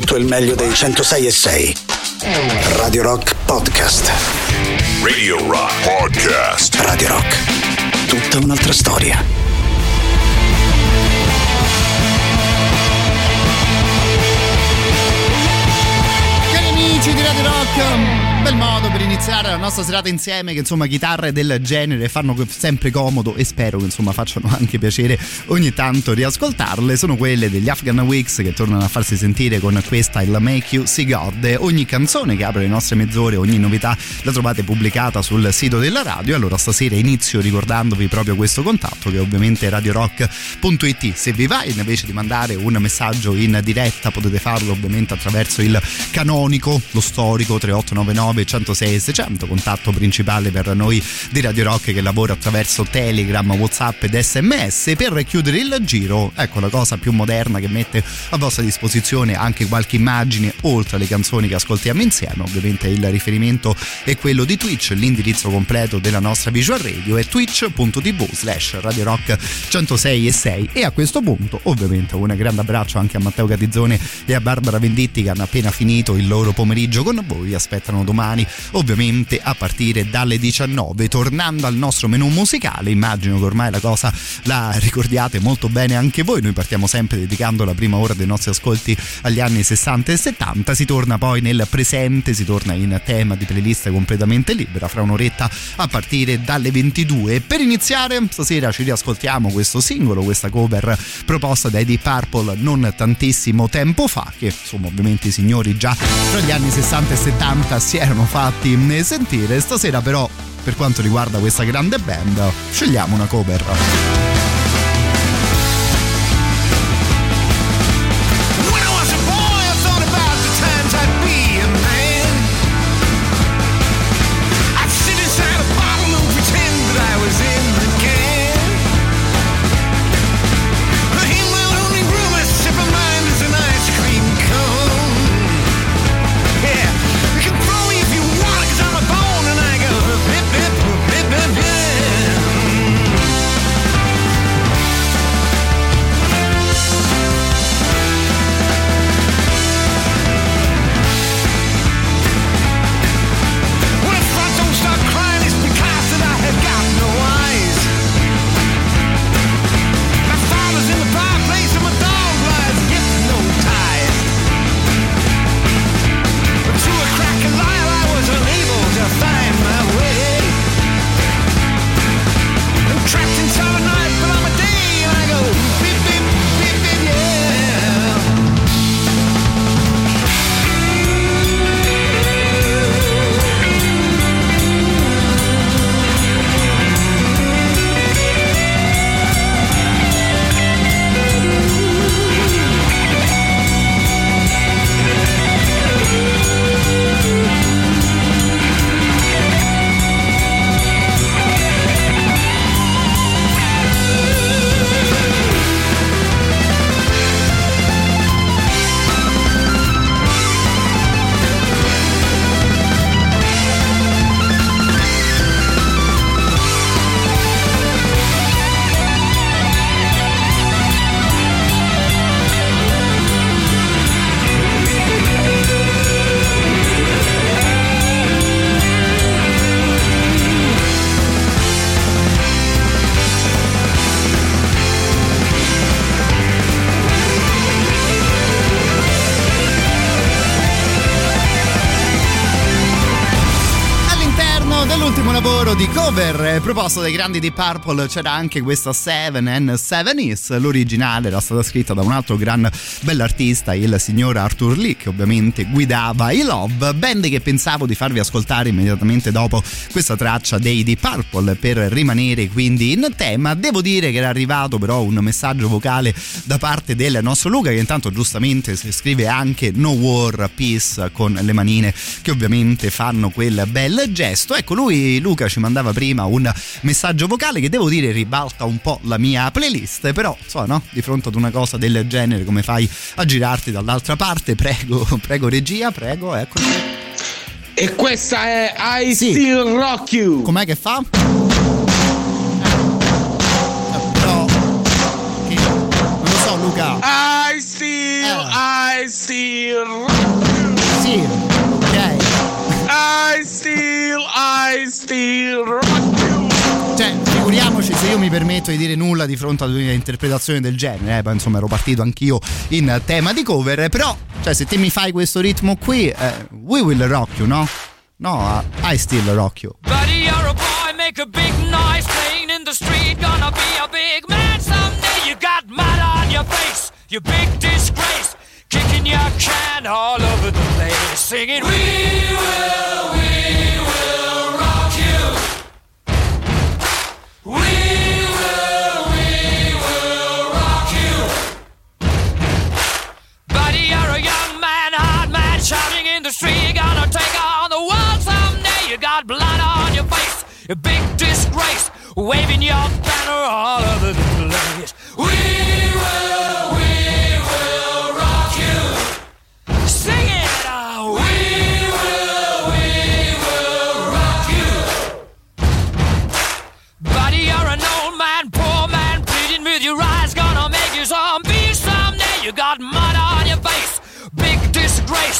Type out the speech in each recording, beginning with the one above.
tutto il meglio dei 106 e 6. Radio Rock Podcast. Radio Rock Podcast. Radio Rock. Tutta un'altra storia. Cari amici di Radio Rock, bel modo per iniziare la nostra serata insieme che insomma chitarre del genere fanno sempre comodo e spero che insomma facciano anche piacere ogni tanto riascoltarle. Sono quelle degli Afghan Weeks che tornano a farsi sentire con questa il Make You See God. Ogni canzone che apre le nostre mezz'ore ogni novità la trovate pubblicata sul sito della radio. Allora stasera inizio ricordandovi proprio questo contatto che ovviamente è radiorock.it se vi va invece di mandare un messaggio in diretta potete farlo ovviamente attraverso il canonico lo storico 3899 106 600 contatto principale per noi di Radio Rock che lavora attraverso Telegram, Whatsapp ed SMS per chiudere il giro ecco la cosa più moderna che mette a vostra disposizione anche qualche immagine oltre alle canzoni che ascoltiamo insieme ovviamente il riferimento è quello di Twitch l'indirizzo completo della nostra visual radio è twitch.tv slash Radio Rock 106 e 6 e a questo punto ovviamente un grande abbraccio anche a Matteo Catizzone e a Barbara Venditti che hanno appena finito il loro pomeriggio con voi aspettano domani ovviamente a partire dalle 19 tornando al nostro menù musicale immagino che ormai la cosa la ricordiate molto bene anche voi. Noi partiamo sempre dedicando la prima ora dei nostri ascolti agli anni 60 e 70 si torna poi nel presente si torna in tema di playlist completamente libera fra un'oretta a partire dalle 22 per iniziare stasera ci riascoltiamo questo singolo questa cover proposta dai Deep Purple non tantissimo tempo fa che insomma ovviamente i signori già tra gli anni 60 e 70 si erano fatti sentire. Stasera però, per quanto riguarda questa grande band, scegliamo una cover. Cover proposto dai grandi di Purple c'era anche questa Seven and Seven Is l'originale era stata scritta da un altro gran bell'artista il signor Arthur Lee che ovviamente guidava i Love band che pensavo di farvi ascoltare immediatamente dopo questa traccia dei Deep Purple. Per rimanere quindi in tema devo dire che era arrivato però un messaggio vocale da parte del nostro Luca che intanto giustamente scrive anche No War Peace con le manine che ovviamente fanno quel bel gesto. Ecco lui Luca ci mandava prima un messaggio vocale che devo dire ribalta un po' la mia playlist, però insomma, no? di fronte ad una cosa del genere come fai a girarti dall'altra parte? Prego, prego regia, prego, ecco. E questa è I Sì. Still Rock You. Com'è che fa? Però che- non lo so Luca. I still, Eh. I still Sì, ok. I still I still figuriamoci se io mi permetto di dire nulla di fronte ad un'interpretazione del genere, eh, insomma ero partito anch'io in tema di cover, però, cioè, se te mi fai questo ritmo qui, eh, we will rock you, no? No, uh, I still rock you. Buddy, you're a boy, make a big noise playing in the street. Gonna be a big man someday. You got mud on your face, you big disgrace. Kicking your can all over the place, singing, We will, we will a big disgrace. Waving your banner all over the place. We will, we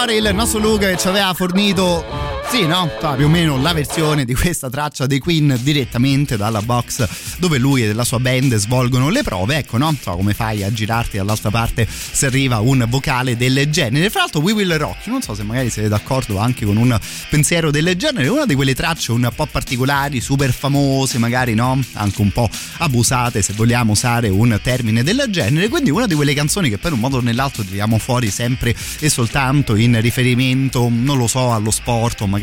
cuore il nostro Luca che ci aveva fornito sì, no? Più o meno la versione di questa traccia dei Queen direttamente dalla box dove lui e la sua band svolgono le prove. Ecco, no? So come fai a girarti dall'altra parte se arriva un vocale del genere. Fra l'altro, We Will Rock, non so se magari siete d'accordo anche con un pensiero del genere. Una di quelle tracce un po' particolari, super famose, magari no? Anche un po' abusate, se vogliamo usare un termine del genere. Quindi una di quelle canzoni che per un modo o nell'altro tiriamo fuori sempre e soltanto in riferimento, non lo so, allo sport o magari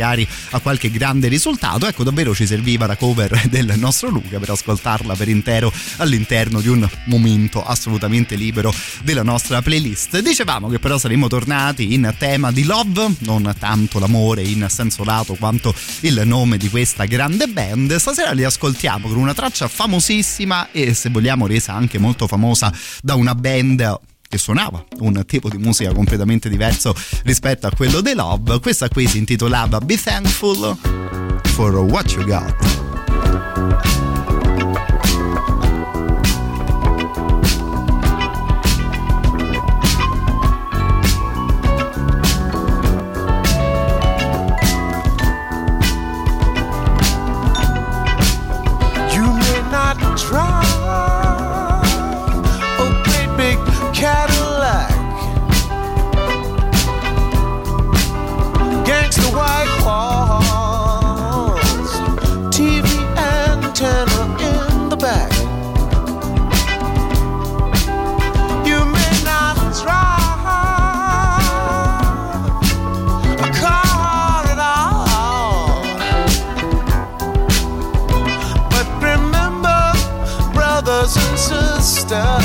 a qualche grande risultato. Ecco, davvero ci serviva la cover del nostro Luca per ascoltarla per intero all'interno di un momento assolutamente libero della nostra playlist. Dicevamo che però saremmo tornati in tema di love, non tanto l'amore in senso lato quanto il nome di questa grande band. Stasera li ascoltiamo con una traccia famosissima e se vogliamo resa anche molto famosa da una band che suonava un tipo di musica completamente diverso rispetto a quello dei Love. Questa qui si intitolava Be Thankful for What You Got. You gangsta white walls, TV antenna in the back. You may not drive a car at all. But remember, brothers and sisters,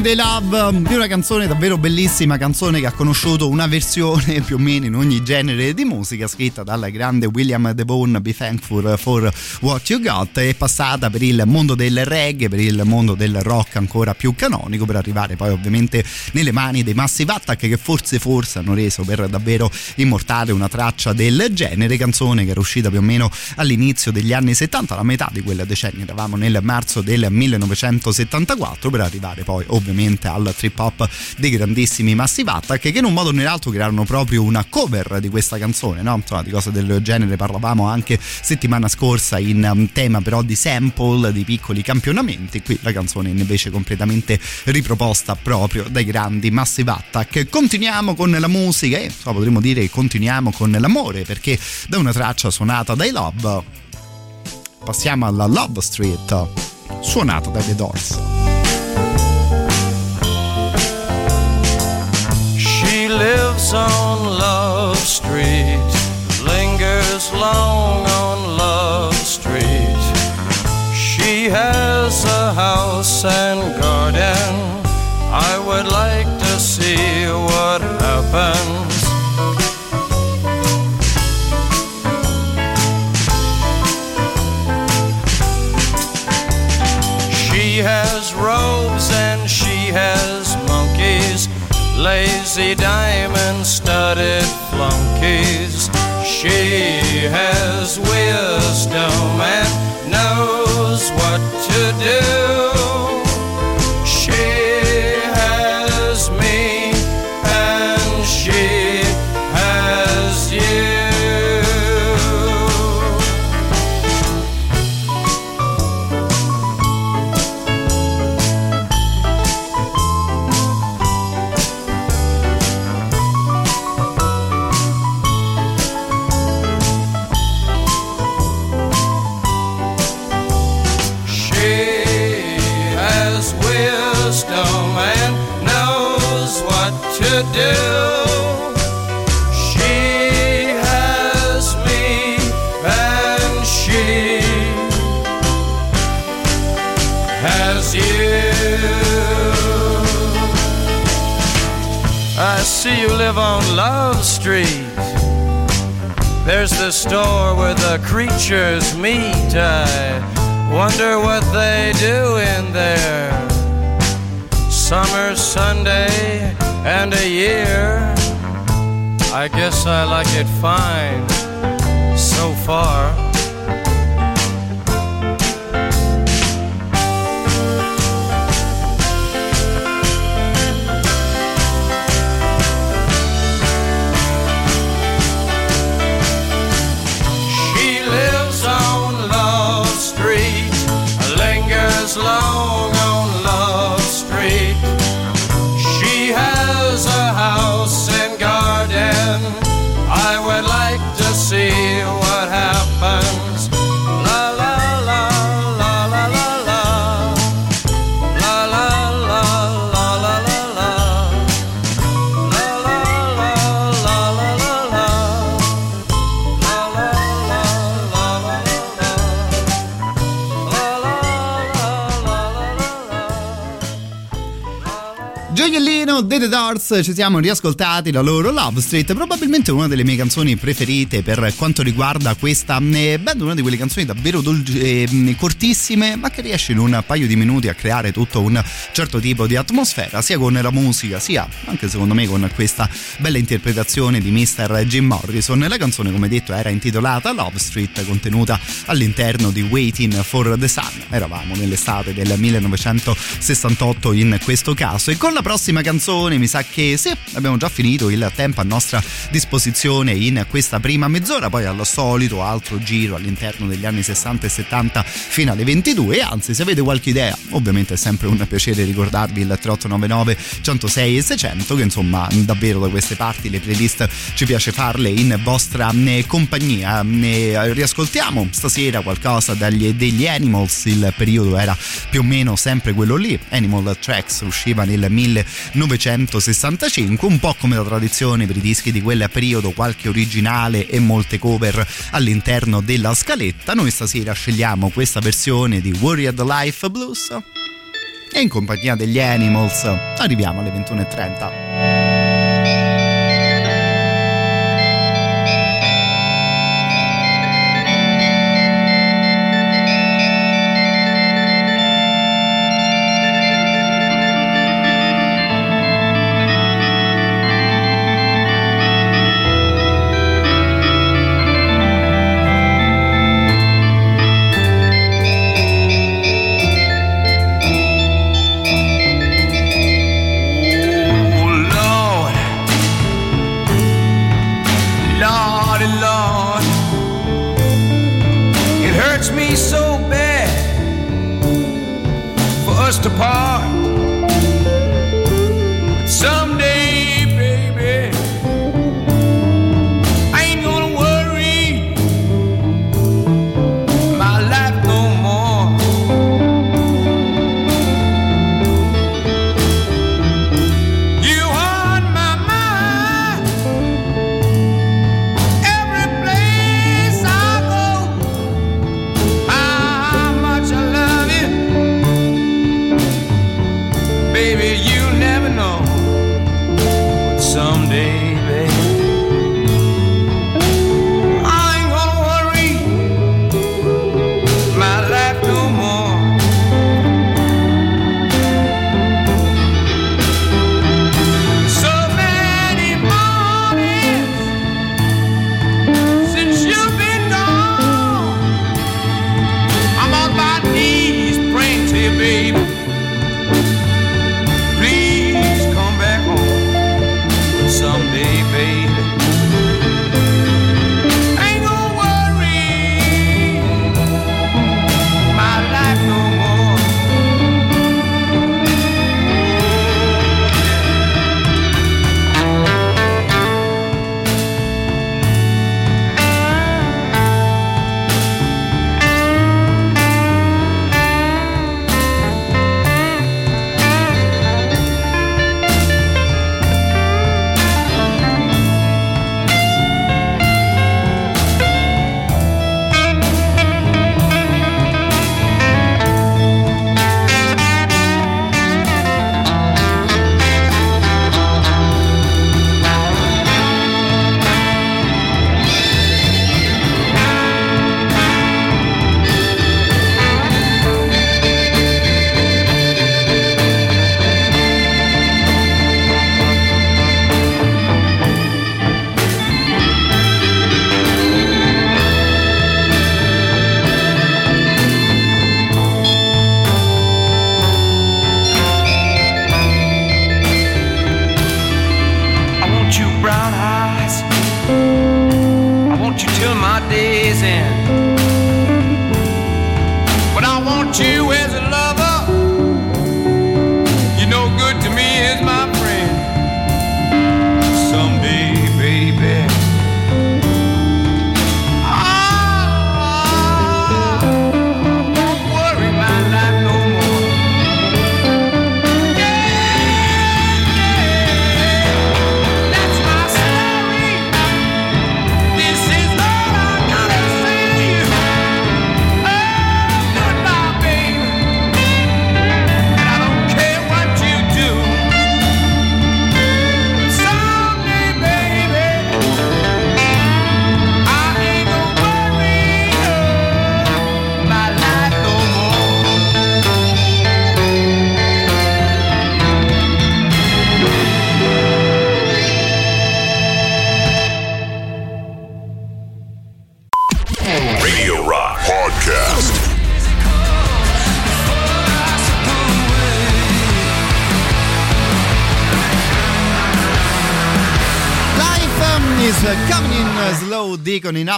versione dei Love di una canzone davvero bellissima, canzone che ha conosciuto una versione più o meno in ogni genere di musica, scritta dal grande William DeVone, Be Thankful for What You Got, è passata per il mondo del reggae, per il mondo del rock ancora più canonico, per arrivare poi ovviamente nelle mani dei Massive Attack che forse forse hanno reso per davvero immortale una traccia del genere, canzone che era uscita più o meno all'inizio degli anni 70, la metà di quel decennio, eravamo nel marzo del 1974 per arrivare poi ovviamente al trip hop dei grandissimi Massive Attack che in un modo o nell'altro crearono proprio una cover di questa canzone, no? Insomma, di cose del genere parlavamo anche settimana scorsa in um, tema però di sample, di piccoli campionamenti, qui la canzone invece completamente riproposta proprio dai grandi Massive Attack. Continuiamo con la musica e insomma, potremmo dire continuiamo con l'amore perché da una traccia suonata dai Love passiamo alla Love Street suonata dai The Doors. On Love Street, lingers long on Love Street. She has a house and garden. The store where the creatures meet. I wonder what they do in there. Summer, Sunday, and a year. I guess I like it fine so far. The, Doors, ci siamo riascoltati la loro Love Street, probabilmente una delle mie canzoni preferite per quanto riguarda questa eh, band, una di quelle canzoni davvero dolci, eh, cortissime, ma che riesce in un paio di minuti a creare tutto un certo tipo di atmosfera, sia con la musica, sia anche secondo me con questa bella interpretazione di Mr. Jim Morrison. La canzone, come detto, era intitolata Love Street, contenuta all'interno di Waiting for the Sun. Eravamo nell'estate del 1968 in questo caso e con la prossima canzone mi sa che sì, abbiamo già finito il tempo a nostra disposizione in questa prima mezz'ora, poi al solito altro giro all'interno degli anni 60 e 70 fino alle 22 e anzi se avete qualche idea, ovviamente è sempre un piacere ricordarvi il 3899 106 e 600 che insomma davvero da queste parti le playlist ci piace farle in vostra eh, compagnia. Ne riascoltiamo stasera qualcosa dagli, degli Animals, il periodo era più o meno sempre quello lì, Animal Tracks usciva nel 1965, un po' come la tradizione per i dischi di quel periodo, qualche originale e molte cover all'interno della scaletta. Noi stasera scegliamo questa versione di Worried Life Blues e in compagnia degli Animals arriviamo alle 21.30.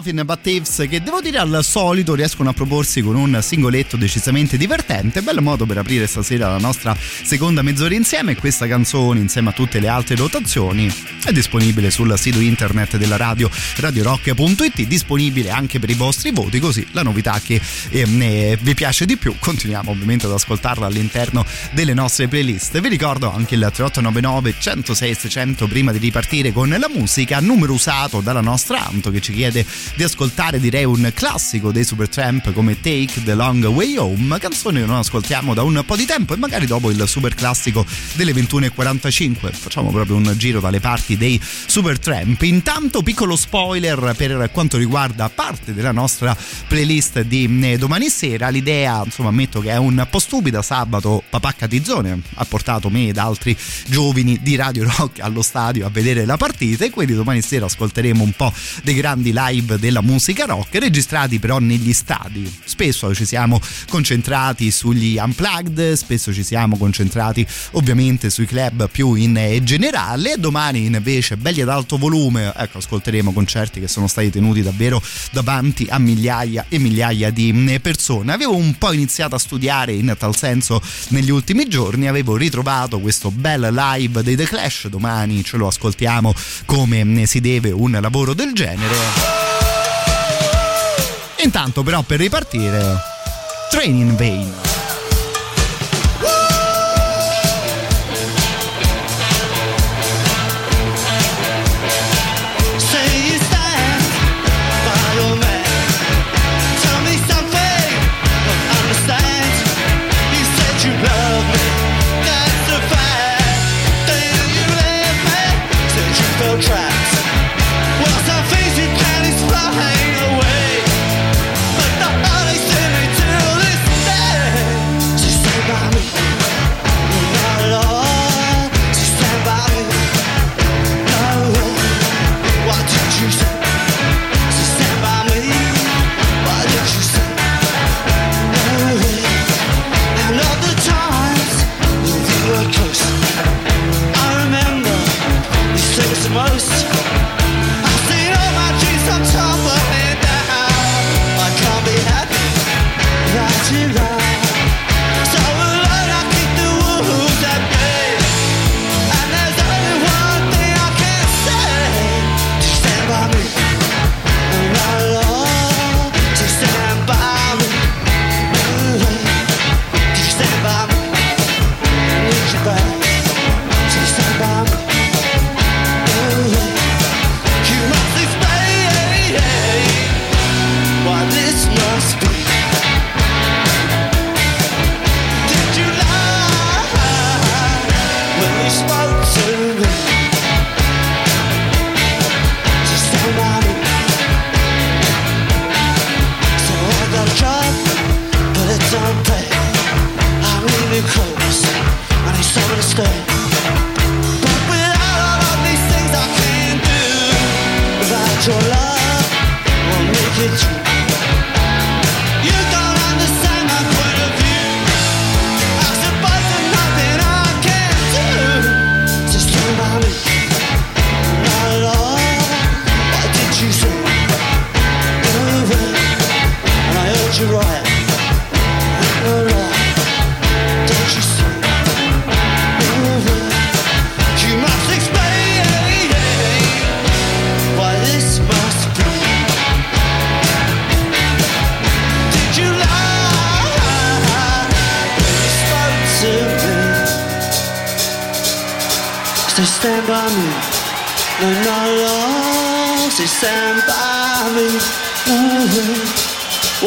But Thieves che devo dire al solito riescono a proporsi con un singoletto decisamente divertente. Bel modo per aprire stasera la nostra seconda mezz'ora insieme. Questa canzone insieme a tutte le altre rotazioni è disponibile sul sito internet della radio radiorock.it disponibile anche per i vostri voti così la novità che eh, vi piace di più continuiamo ovviamente ad ascoltarla all'interno delle nostre playlist. Vi ricordo anche il 3899 106 600 prima di ripartire con la musica numero usato dalla nostra Anto che ci chiede di ascoltare direi un classico dei Supertramp come Take the Long Way Home canzone che non ascoltiamo da un po' di tempo e magari dopo il super classico delle 21.45 facciamo proprio un giro dalle parti dei Supertramp intanto piccolo spoiler per quanto riguarda parte della nostra playlist di eh, domani sera. L'idea insomma ammetto che è un po' stupida. Sabato papà Catizzone ha portato me ed altri giovani di Radio Rock allo stadio a vedere la partita e quindi domani sera ascolteremo un po' dei grandi live della musica rock registrati però negli stadi. Spesso ci siamo concentrati sugli unplugged, spesso ci siamo concentrati ovviamente sui club più in generale. Domani invece belli ad alto volume, ecco ascolteremo concerti che sono stati tenuti davvero davanti a migliaia e migliaia di persone. Avevo un po' iniziato a studiare in tal senso negli ultimi giorni, avevo ritrovato questo bel live dei The Clash, domani ce lo ascoltiamo come si deve un lavoro del genere. Intanto però per ripartire, Train in Vain.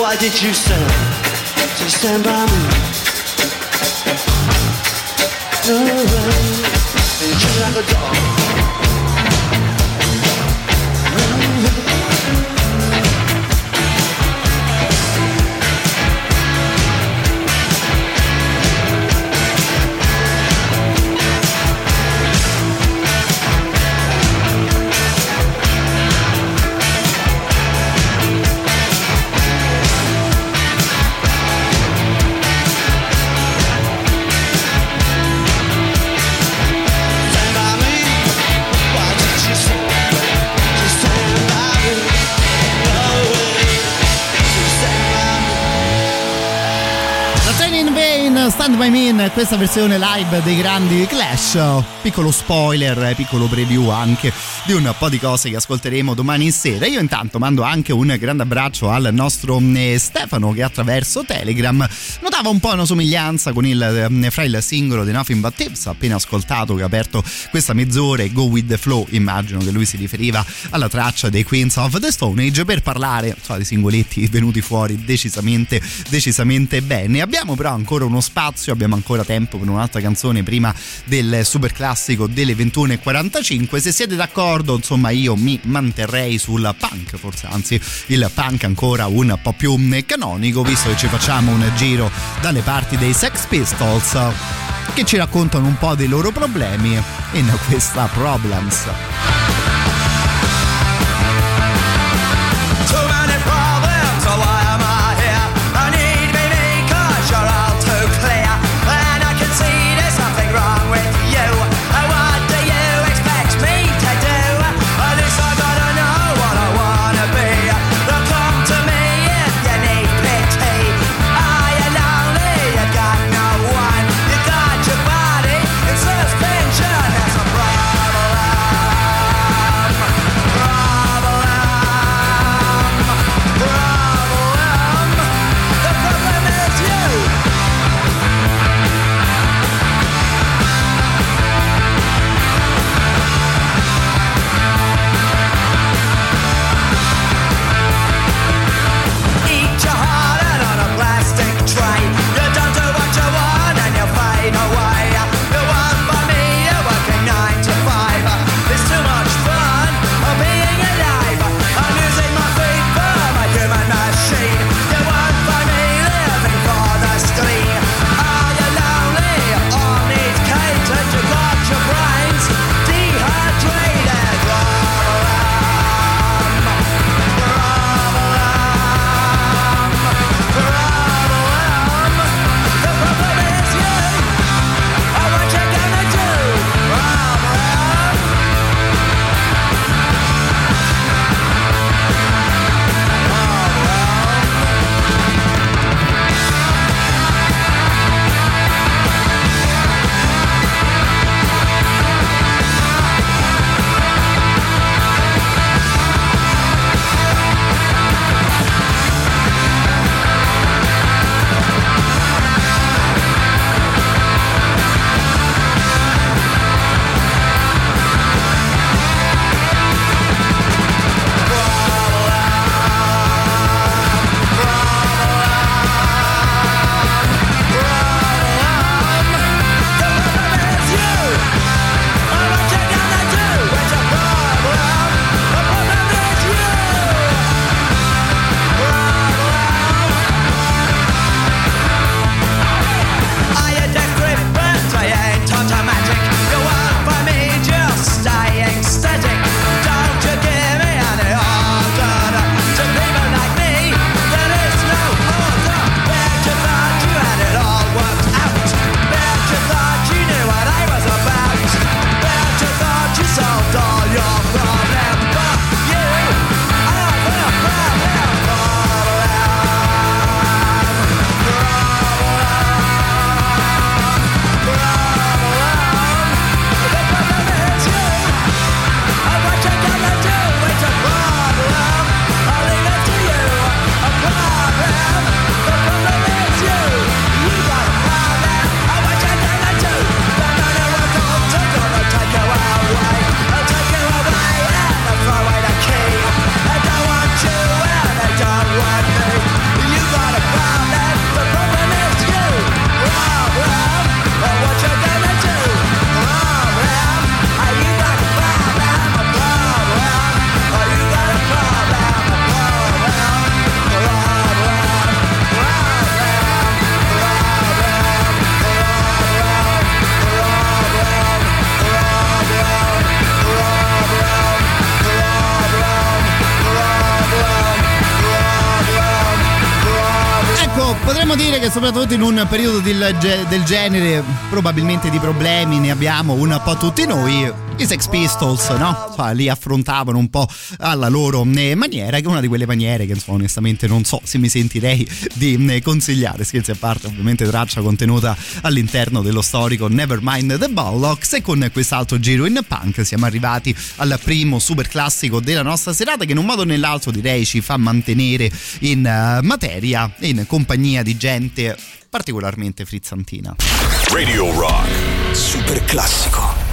Why did you say? So stand by me. No way. And you like a dog. Questa versione live dei grandi Clash. Piccolo spoiler, piccolo preview anche di un po' di cose che ascolteremo domani sera. Io intanto mando anche un grande abbraccio al nostro eh, Stefano che attraverso Telegram notava un po' una somiglianza con il, eh, fra il singolo di Nothing But Tips appena ascoltato che ha aperto questa mezz'ora e Go With The Flow. Immagino che lui si riferiva alla traccia dei Queens of the Stone Age per parlare so, di singoletti venuti fuori decisamente, decisamente bene. Abbiamo però ancora uno spazio, abbiamo ancora tempo per un'altra canzone prima del super classico delle 21.45. Se siete d'accordo, insomma, io mi manterrei sul punk, forse anzi il punk ancora un po' più canonico, visto che ci facciamo un giro dalle parti dei Sex Pistols che ci raccontano un po' dei loro problemi in questa Problems. Soprattutto in un periodo del, ge- del genere probabilmente di problemi ne abbiamo un po' tutti noi. I Sex Pistols, no? Insomma, li affrontavano un po' alla loro eh, maniera, che è una di quelle maniere che insomma, onestamente non so se mi sentirei di eh, consigliare. Scherzi a parte, ovviamente traccia contenuta all'interno dello storico Nevermind the Bollocks e con quest'altro giro in punk siamo arrivati al primo super classico della nostra serata che in un modo o nell'altro direi ci fa mantenere in uh, materia in compagnia di gente particolarmente frizzantina. Radio Rock. Super classico.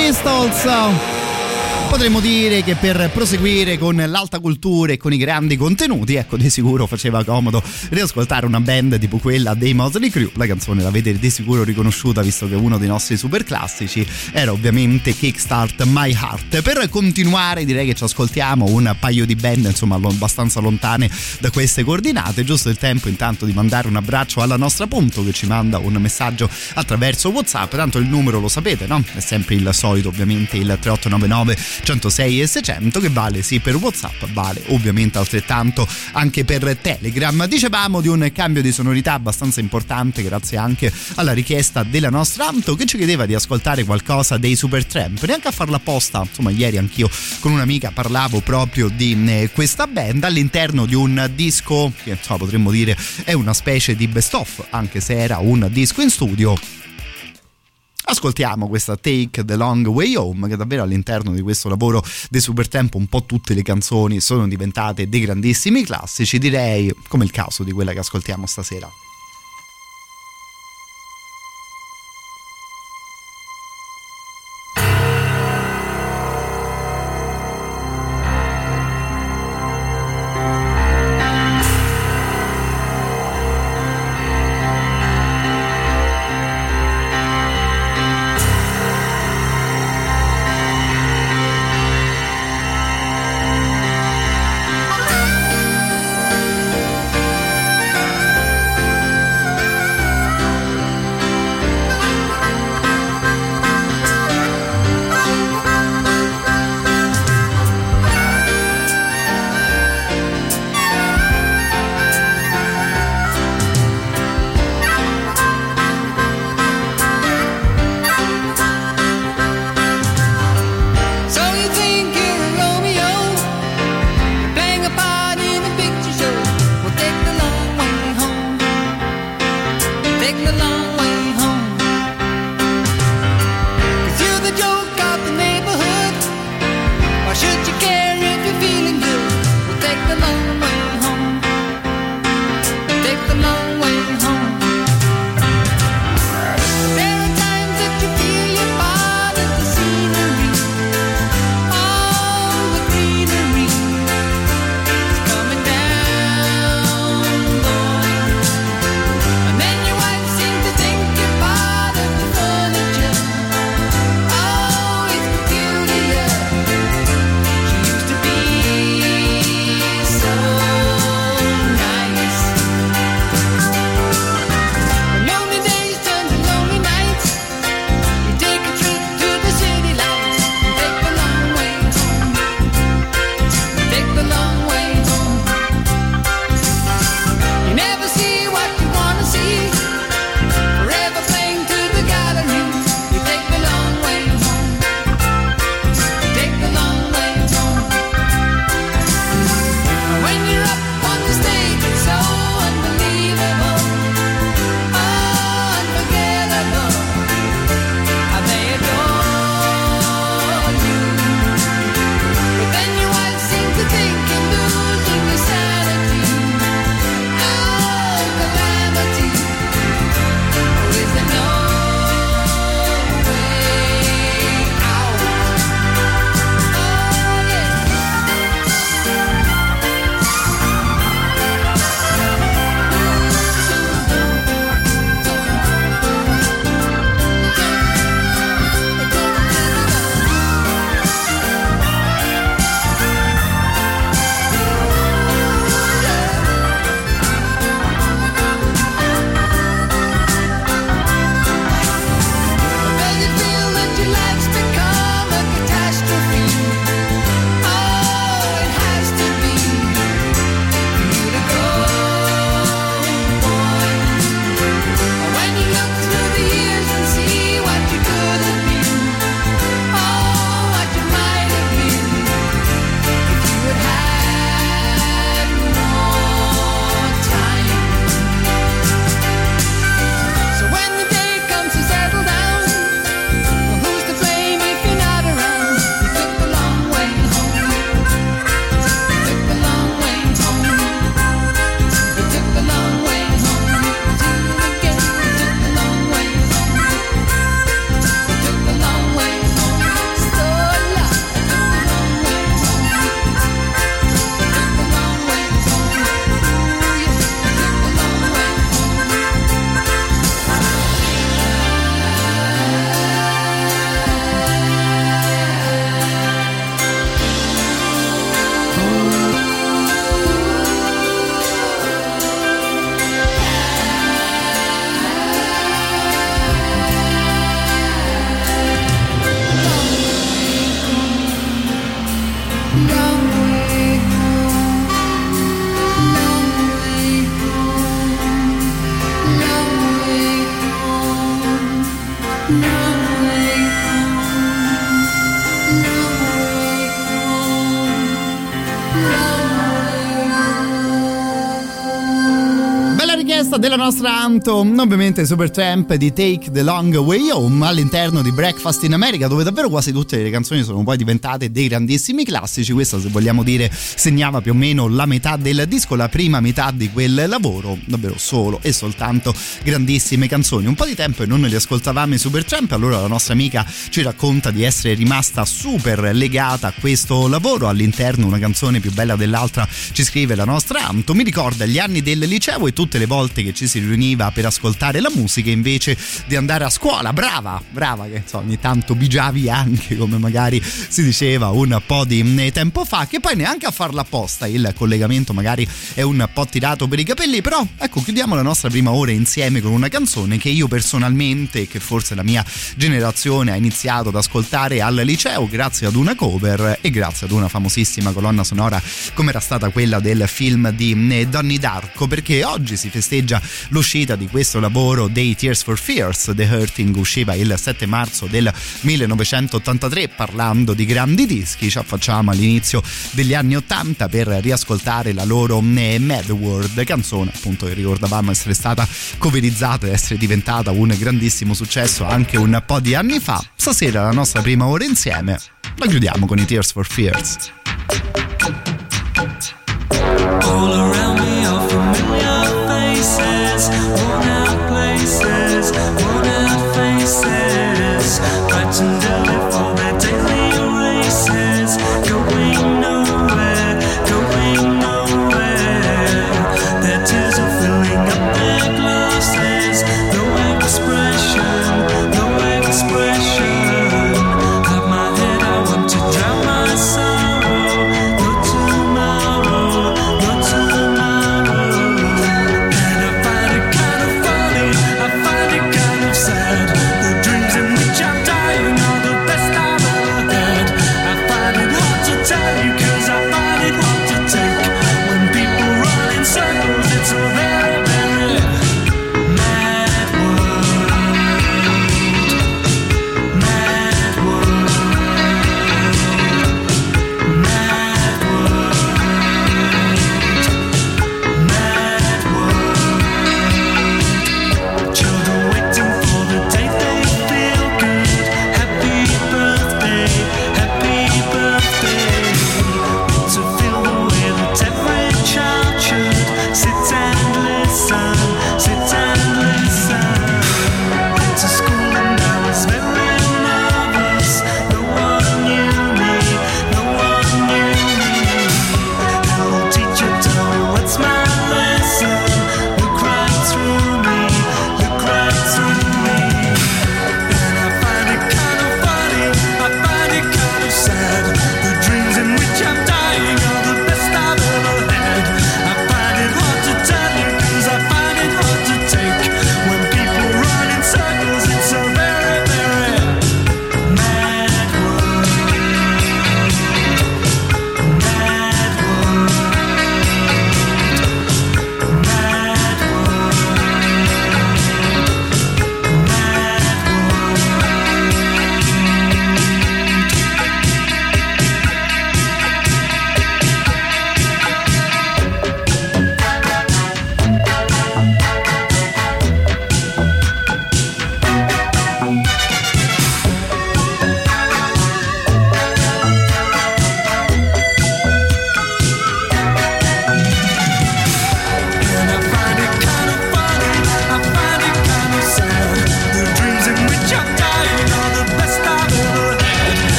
Pistols. Potremmo dire che per proseguire con l'alta cultura e con i grandi contenuti, ecco, di sicuro faceva comodo riascoltare una band tipo quella dei Mosley Crew. La canzone l'avete di sicuro riconosciuta, visto che uno dei nostri super classici era ovviamente Kickstart My Heart. Per continuare, direi che ci ascoltiamo un paio di band, insomma, abbastanza lontane da queste coordinate. Giusto il tempo intanto di mandare un abbraccio alla nostra punto che ci manda un messaggio attraverso WhatsApp. Tanto il numero lo sapete, no? È sempre il solito, ovviamente il 3899 106 e 600 che vale sì per Whatsapp, vale ovviamente altrettanto anche per Telegram. Dicevamo di un cambio di sonorità abbastanza importante grazie anche alla richiesta della nostra Anto che ci chiedeva di ascoltare qualcosa dei Supertramp, neanche a farla apposta, insomma ieri anch'io con un'amica parlavo proprio di eh, questa band all'interno di un disco che insomma potremmo dire è una specie di best of, anche se era un disco in studio Ascoltiamo questa Take the Long Way Home, che davvero all'interno di questo lavoro di Supertempo un po' tutte le canzoni sono diventate dei grandissimi classici, direi come il caso di quella che ascoltiamo stasera. Antom, ovviamente Supertramp di Take the Long Way Home all'interno di Breakfast in America, dove davvero quasi tutte le canzoni sono poi diventate dei grandissimi classici. Questa, se vogliamo dire, segnava più o meno la metà del disco, la prima metà di quel lavoro, davvero solo e soltanto grandissime canzoni. Un po' di tempo e non li ascoltavamo i Supertramp, allora la nostra amica ci racconta di essere rimasta super legata a questo lavoro. All'interno una canzone più bella dell'altra ci scrive la nostra Anto. Mi ricorda gli anni del liceo e tutte le volte che ci si riuniva per ascoltare la musica invece di andare a scuola. Brava, brava, che so, ogni tanto bigiavi anche, come magari si diceva un po' di tempo fa, che poi neanche a farla apposta il collegamento magari è un po' tirato per i capelli, però ecco, chiudiamo la nostra prima ora insieme con una canzone che io personalmente, che forse la mia generazione ha iniziato ad ascoltare al liceo grazie ad una cover e grazie ad una famosissima colonna sonora come era stata quella del film di Donnie Darko, perché oggi si festeggia l'uscita di questo lavoro dei Tears for Fears. The Hurting usciva il 7 marzo del 1983 parlando di grandi dischi. Ci affacciamo all'inizio degli anni 80 per riascoltare la loro Mad World, canzone appunto che ricordavamo essere stata coverizzata ed essere diventata un grandissimo successo anche un po' di anni fa. Stasera la nostra prima ora insieme la chiudiamo con i Tears for Fears. All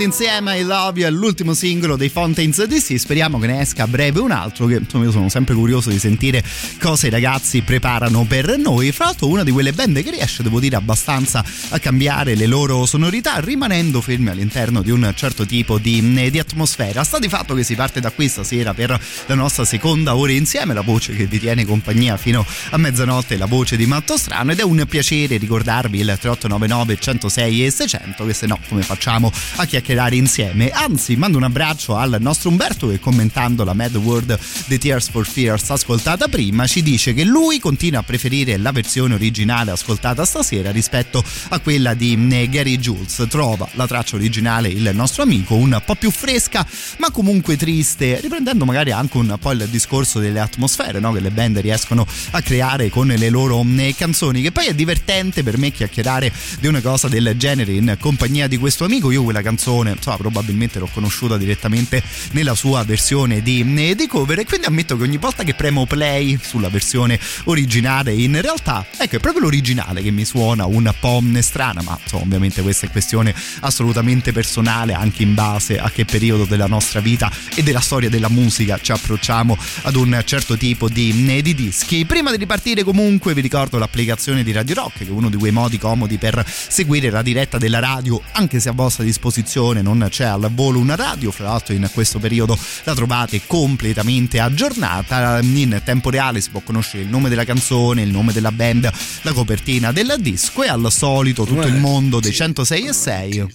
band insieme, I Love You, l'ultimo singolo dei Fountains DC. Speriamo che ne esca a breve un altro. Che insomma, io sono sempre curioso di sentire cosa i ragazzi preparano per noi. Fra l'altro, una di quelle band che riesce, devo dire, abbastanza a cambiare le loro sonorità, rimanendo fermi all'interno di un certo tipo di, di atmosfera. Sta di fatto che si parte da qui stasera per la nostra seconda ora insieme. La voce che vi tiene compagnia fino a mezzanotte, la voce di Matto Strano. Ed è un piacere ricordarvi il 3899 106 e 600, che se no, come facciamo a chiacchierare insieme. Anzi, mando un abbraccio al nostro Umberto che commentando la Mad World The Tears for Fears ascoltata prima ci dice che lui continua a preferire la versione originale ascoltata stasera rispetto a quella di eh, Gary Jules. Trova la traccia originale il nostro amico un po' più fresca, ma comunque triste, riprendendo magari anche un po' il discorso delle atmosfere no? che le band riescono a creare con le loro eh, canzoni, che poi è divertente per me chiacchierare di una cosa del genere in compagnia di questo amico. Io quella canzone, insomma, probabilmente l'ho conosciuta direttamente nella sua versione di, eh, di cover e quindi ammetto che ogni volta che premo play sulla versione originale, in realtà, ecco, è proprio l'originale che mi suona un po' strana, ma insomma, ovviamente questa è questione assolutamente personale, anche in base a che periodo della nostra vita e della storia della musica ci approcciamo ad un certo tipo di, eh, di dischi. Prima di ripartire comunque vi ricordo l'applicazione di Radio Rock, che è uno di quei modi comodi per seguire la diretta della radio, anche se a vostra disposizione non c'è al volo una radio, fra l'altro in questo periodo la trovate completamente aggiornata, in tempo reale si può conoscere il nome della canzone, il nome della band, la copertina del disco e al solito tutto il mondo dei 106 e 6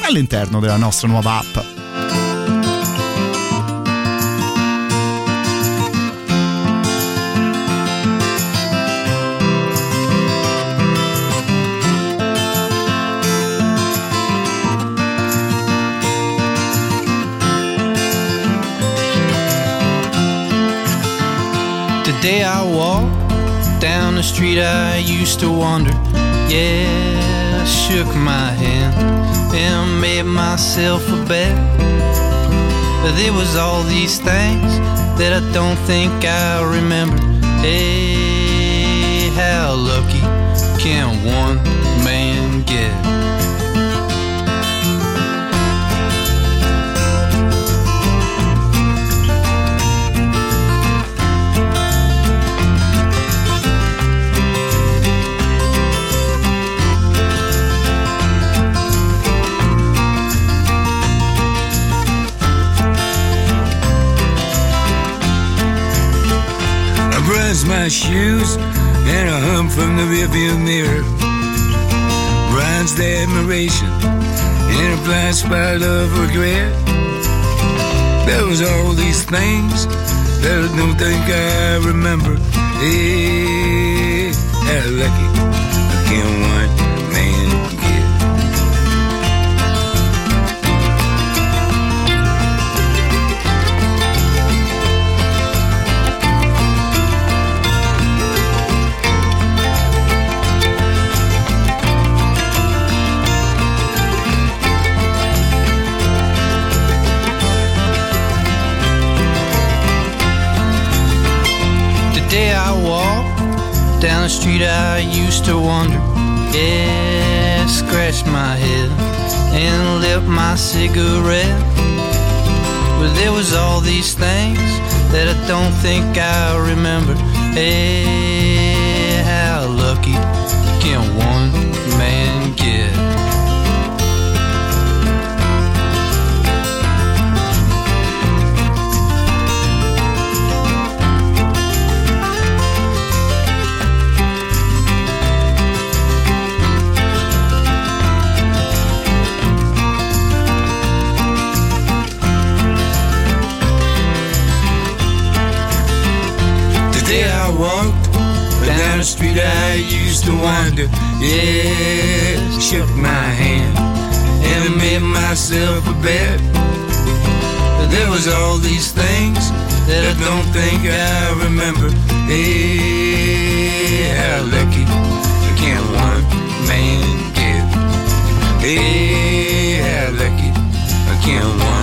all'interno della nostra nuova app. Day I walked down the street I used to wander. Yeah, I shook my hand and made myself a bet. There was all these things that I don't think I remember. Hey, how lucky can one man get? Brush my shoes and a hum from the rearview mirror. The admiration and a blind spot of regret. There was all these things that I don't think I remember. Hey, how lucky I can one street I used to wander. Yeah, scratch my head and lit my cigarette. But there was all these things that I don't think I remember. Hey, street I used to wander. Yeah, shook my hand and made myself a bet. But there was all these things that I don't think I remember. Hey, how lucky I can one man get? Hey, how lucky can one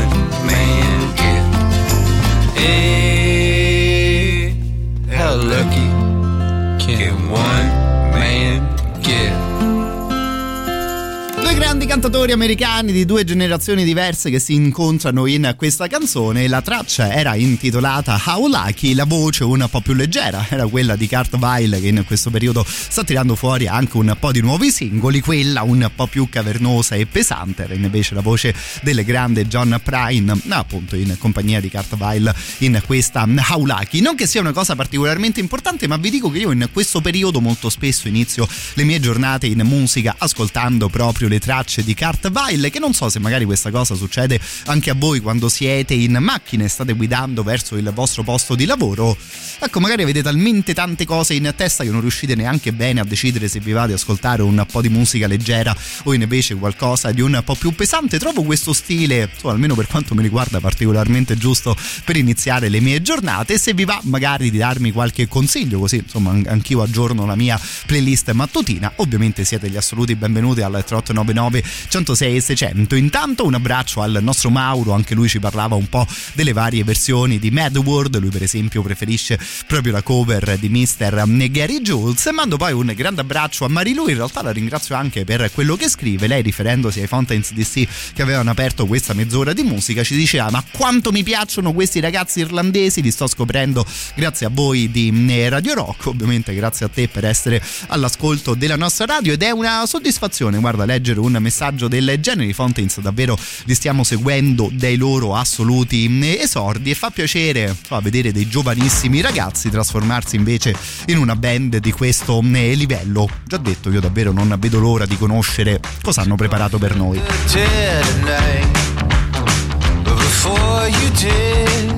cantatori americani di due generazioni diverse che si incontrano in questa canzone. La traccia era intitolata How Lucky, la voce un po' più leggera era quella di Kurt Weill che in questo periodo sta tirando fuori anche un po' di nuovi singoli, quella un po' più cavernosa e pesante era invece la voce del grande John Prine, appunto in compagnia di Kurt Weill in questa How Lucky. Non che sia una cosa particolarmente importante, ma vi dico che io in questo periodo molto spesso inizio le mie giornate in musica ascoltando proprio le tracce di Weill che non so se magari questa cosa succede anche a voi quando siete in macchina e state guidando verso il vostro posto di lavoro. Ecco magari avete talmente tante cose in testa che non riuscite neanche bene a decidere se vi va di ascoltare un po' di musica leggera o invece qualcosa di un po' più pesante. Trovo questo stile insomma, almeno per quanto mi riguarda particolarmente giusto per iniziare le mie giornate. Se vi va magari di darmi qualche consiglio così insomma anch'io aggiorno la mia playlist mattutina. Ovviamente siete gli assoluti benvenuti al 3899 106 e 600 intanto un abbraccio al nostro Mauro anche lui ci parlava un po' delle varie versioni di Mad World lui per esempio preferisce proprio la cover di Mr. Gary Jules e mando poi un grande abbraccio a Marilu in realtà la ringrazio anche per quello che scrive lei riferendosi ai Fountains DC che avevano aperto questa mezz'ora di musica ci diceva ma quanto mi piacciono questi ragazzi irlandesi li sto scoprendo grazie a voi di Radio Rock ovviamente grazie a te per essere all'ascolto della nostra radio ed è una soddisfazione guarda leggere un messaggio del genere. I Fountains davvero li stiamo seguendo dai loro assoluti esordi. E fa piacere so, vedere dei giovanissimi ragazzi trasformarsi invece in una band di questo livello. Già detto io davvero non vedo l'ora di conoscere cosa hanno preparato per noi. Before you did,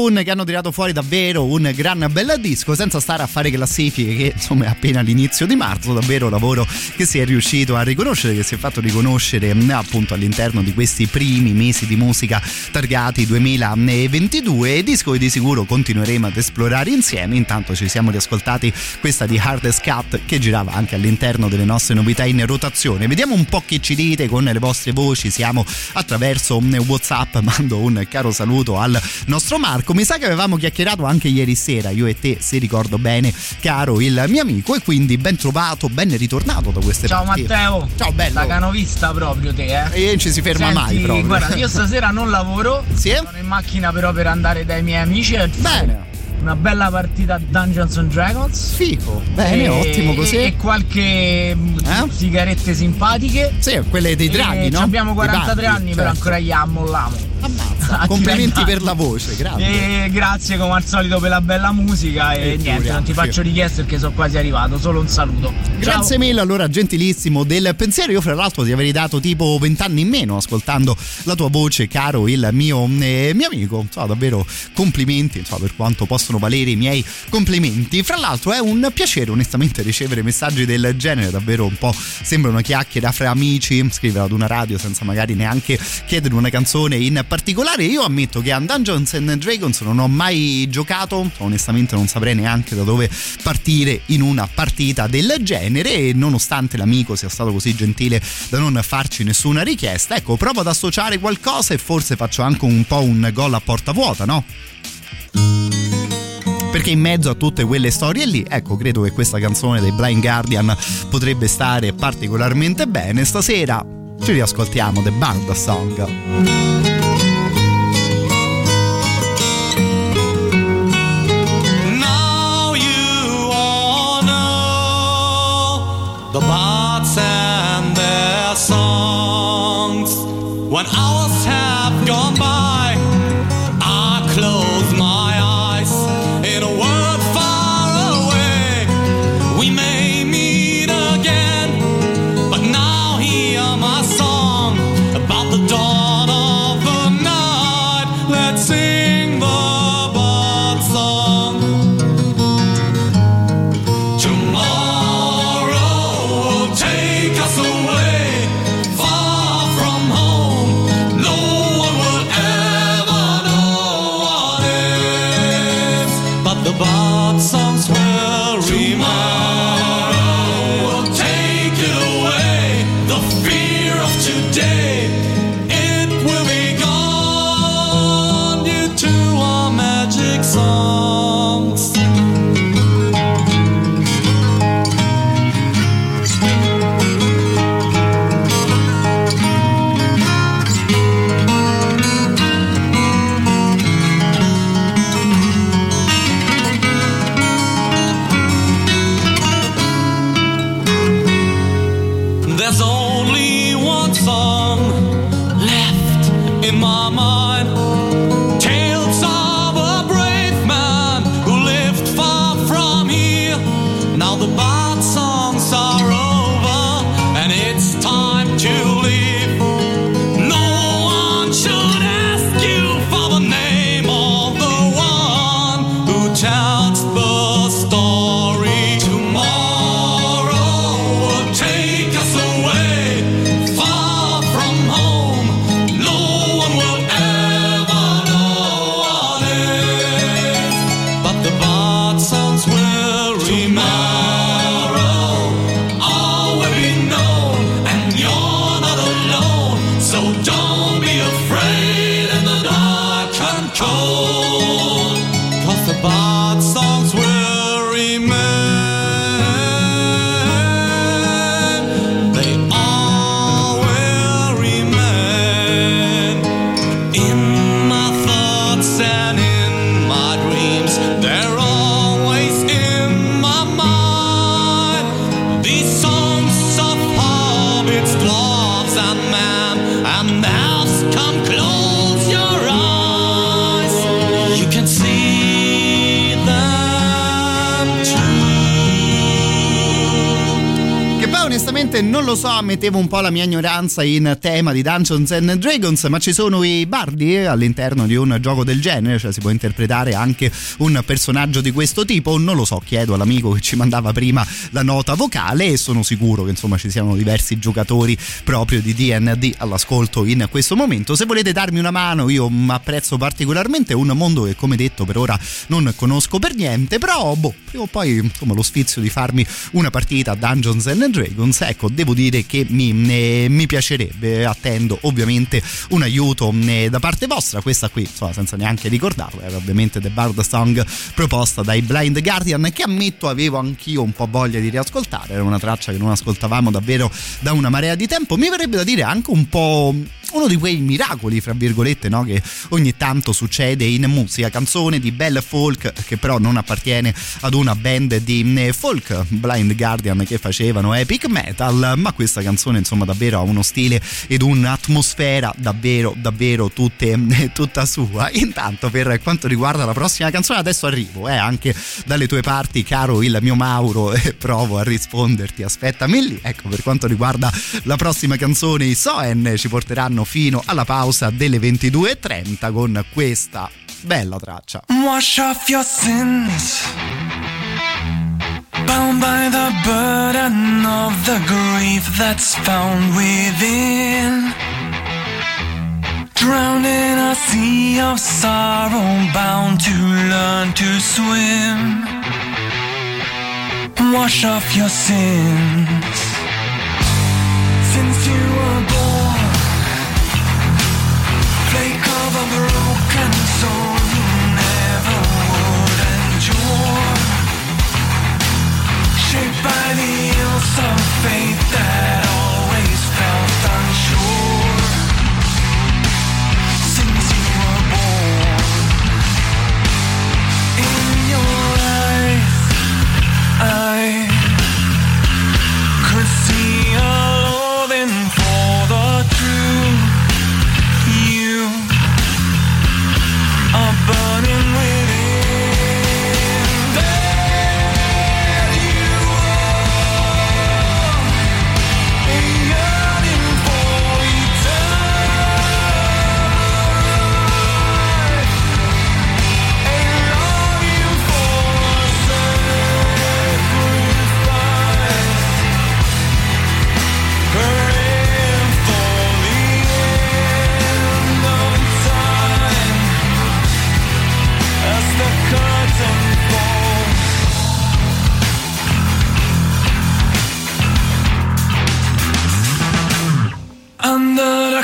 Spoon che hanno tirato fuori davvero un gran bel disco senza stare a fare classifiche che insomma è appena l'inizio di marzo davvero lavoro che si è riuscito a riconoscere che si è fatto riconoscere appunto all'interno di questi primi mesi di musica targati 2022 e disco che di sicuro continueremo ad esplorare insieme. Intanto ci siamo riascoltati questa di Hardest Cut che girava anche all'interno delle nostre novità in rotazione. Vediamo un po' che ci dite con le vostre voci. Siamo attraverso Whatsapp. Mando un caro saluto al nostro Marco. Mi sa che avevamo chiacchierato anche ieri sera, io e te, se ricordo bene, caro il mio amico, e quindi ben trovato, ben ritornato da queste Ciao parti. Matteo. Ciao bello. La canovista proprio te, eh. E non ci si ferma Senti, mai proprio. Guarda, io stasera non lavoro. Sì? Sono in macchina però per andare dai miei amici. e Bene. Una bella partita Dungeons and Dragons. Fico, bene, E- ottimo così. E qualche mm, sigarette simpatiche. Sì, quelle dei draghi, no? Abbiamo Dei 43 Barbie, anni, però certo. ancora gli ammolliamo. Ammazza, complimenti per la voce, grazie. E grazie come al solito per la bella musica e, E niente, figuriamoci. non ti faccio richieste perché sono quasi arrivato, solo un saluto. Grazie mille allora gentilissimo del pensiero, io fra l'altro ti avrei dato tipo vent'anni in meno ascoltando la tua voce caro il mio, eh, mio amico, insomma davvero complimenti insomma, per quanto possono valere i miei complimenti, fra l'altro è un piacere onestamente ricevere messaggi del genere, davvero un po' sembra una chiacchiera fra amici, scrivere ad una radio senza magari neanche chiedere una canzone in particolare, io ammetto che a Dungeons and Dragons non ho mai giocato, onestamente non saprei neanche da dove partire in una partita del genere e nonostante l'amico sia stato così gentile da non farci nessuna richiesta, ecco, provo ad associare qualcosa e forse faccio anche un po' un gol a porta vuota, no? Perché in mezzo a tutte quelle storie lì, ecco, credo che questa canzone dei Blind Guardian potrebbe stare particolarmente bene. Stasera ci riascoltiamo The Band Song. The bards and their songs. When hours so, ammettevo un po' la mia ignoranza in tema di Dungeons and Dragons, ma ci sono i bardi all'interno di un gioco del genere, cioè si può interpretare anche un personaggio di questo tipo, non lo so, chiedo all'amico che ci mandava prima la nota vocale e sono sicuro che insomma ci siano diversi giocatori proprio di D&D all'ascolto in questo momento. Se volete darmi una mano, io apprezzo particolarmente un mondo che come detto per ora non conosco per niente, però boh, prima o poi insomma lo sfizio di farmi una partita a Dungeons and Dragons, ecco, devo dire che mi, eh, mi piacerebbe, attendo ovviamente un aiuto eh, da parte vostra, questa qui, insomma, senza neanche ricordarlo, era ovviamente The Bard Song proposta dai Blind Guardian che ammetto avevo anch'io un po' voglia di riascoltare, era una traccia che non ascoltavamo davvero da una marea di tempo, mi verrebbe da dire anche un po' uno di quei miracoli, fra virgolette, no? che ogni tanto succede in musica, canzone di bell folk che però non appartiene ad una band di eh, folk, Blind Guardian che facevano epic metal, ma questa canzone insomma davvero ha uno stile ed un'atmosfera davvero davvero tutte, eh, tutta sua. Intanto per quanto riguarda la prossima canzone adesso arrivo, eh, anche dalle tue parti caro il mio Mauro e provo a risponderti, aspettami lì. Ecco, per quanto riguarda la prossima canzone i Soen ci porteranno fino alla pausa delle 22.30 con questa bella traccia. Wash off your sins. Bound by the burden of the grief that's found within. Drowned in a sea of sorrow, bound to learn to swim. Wash off your sins. Since you were the ills of fate that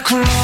cry.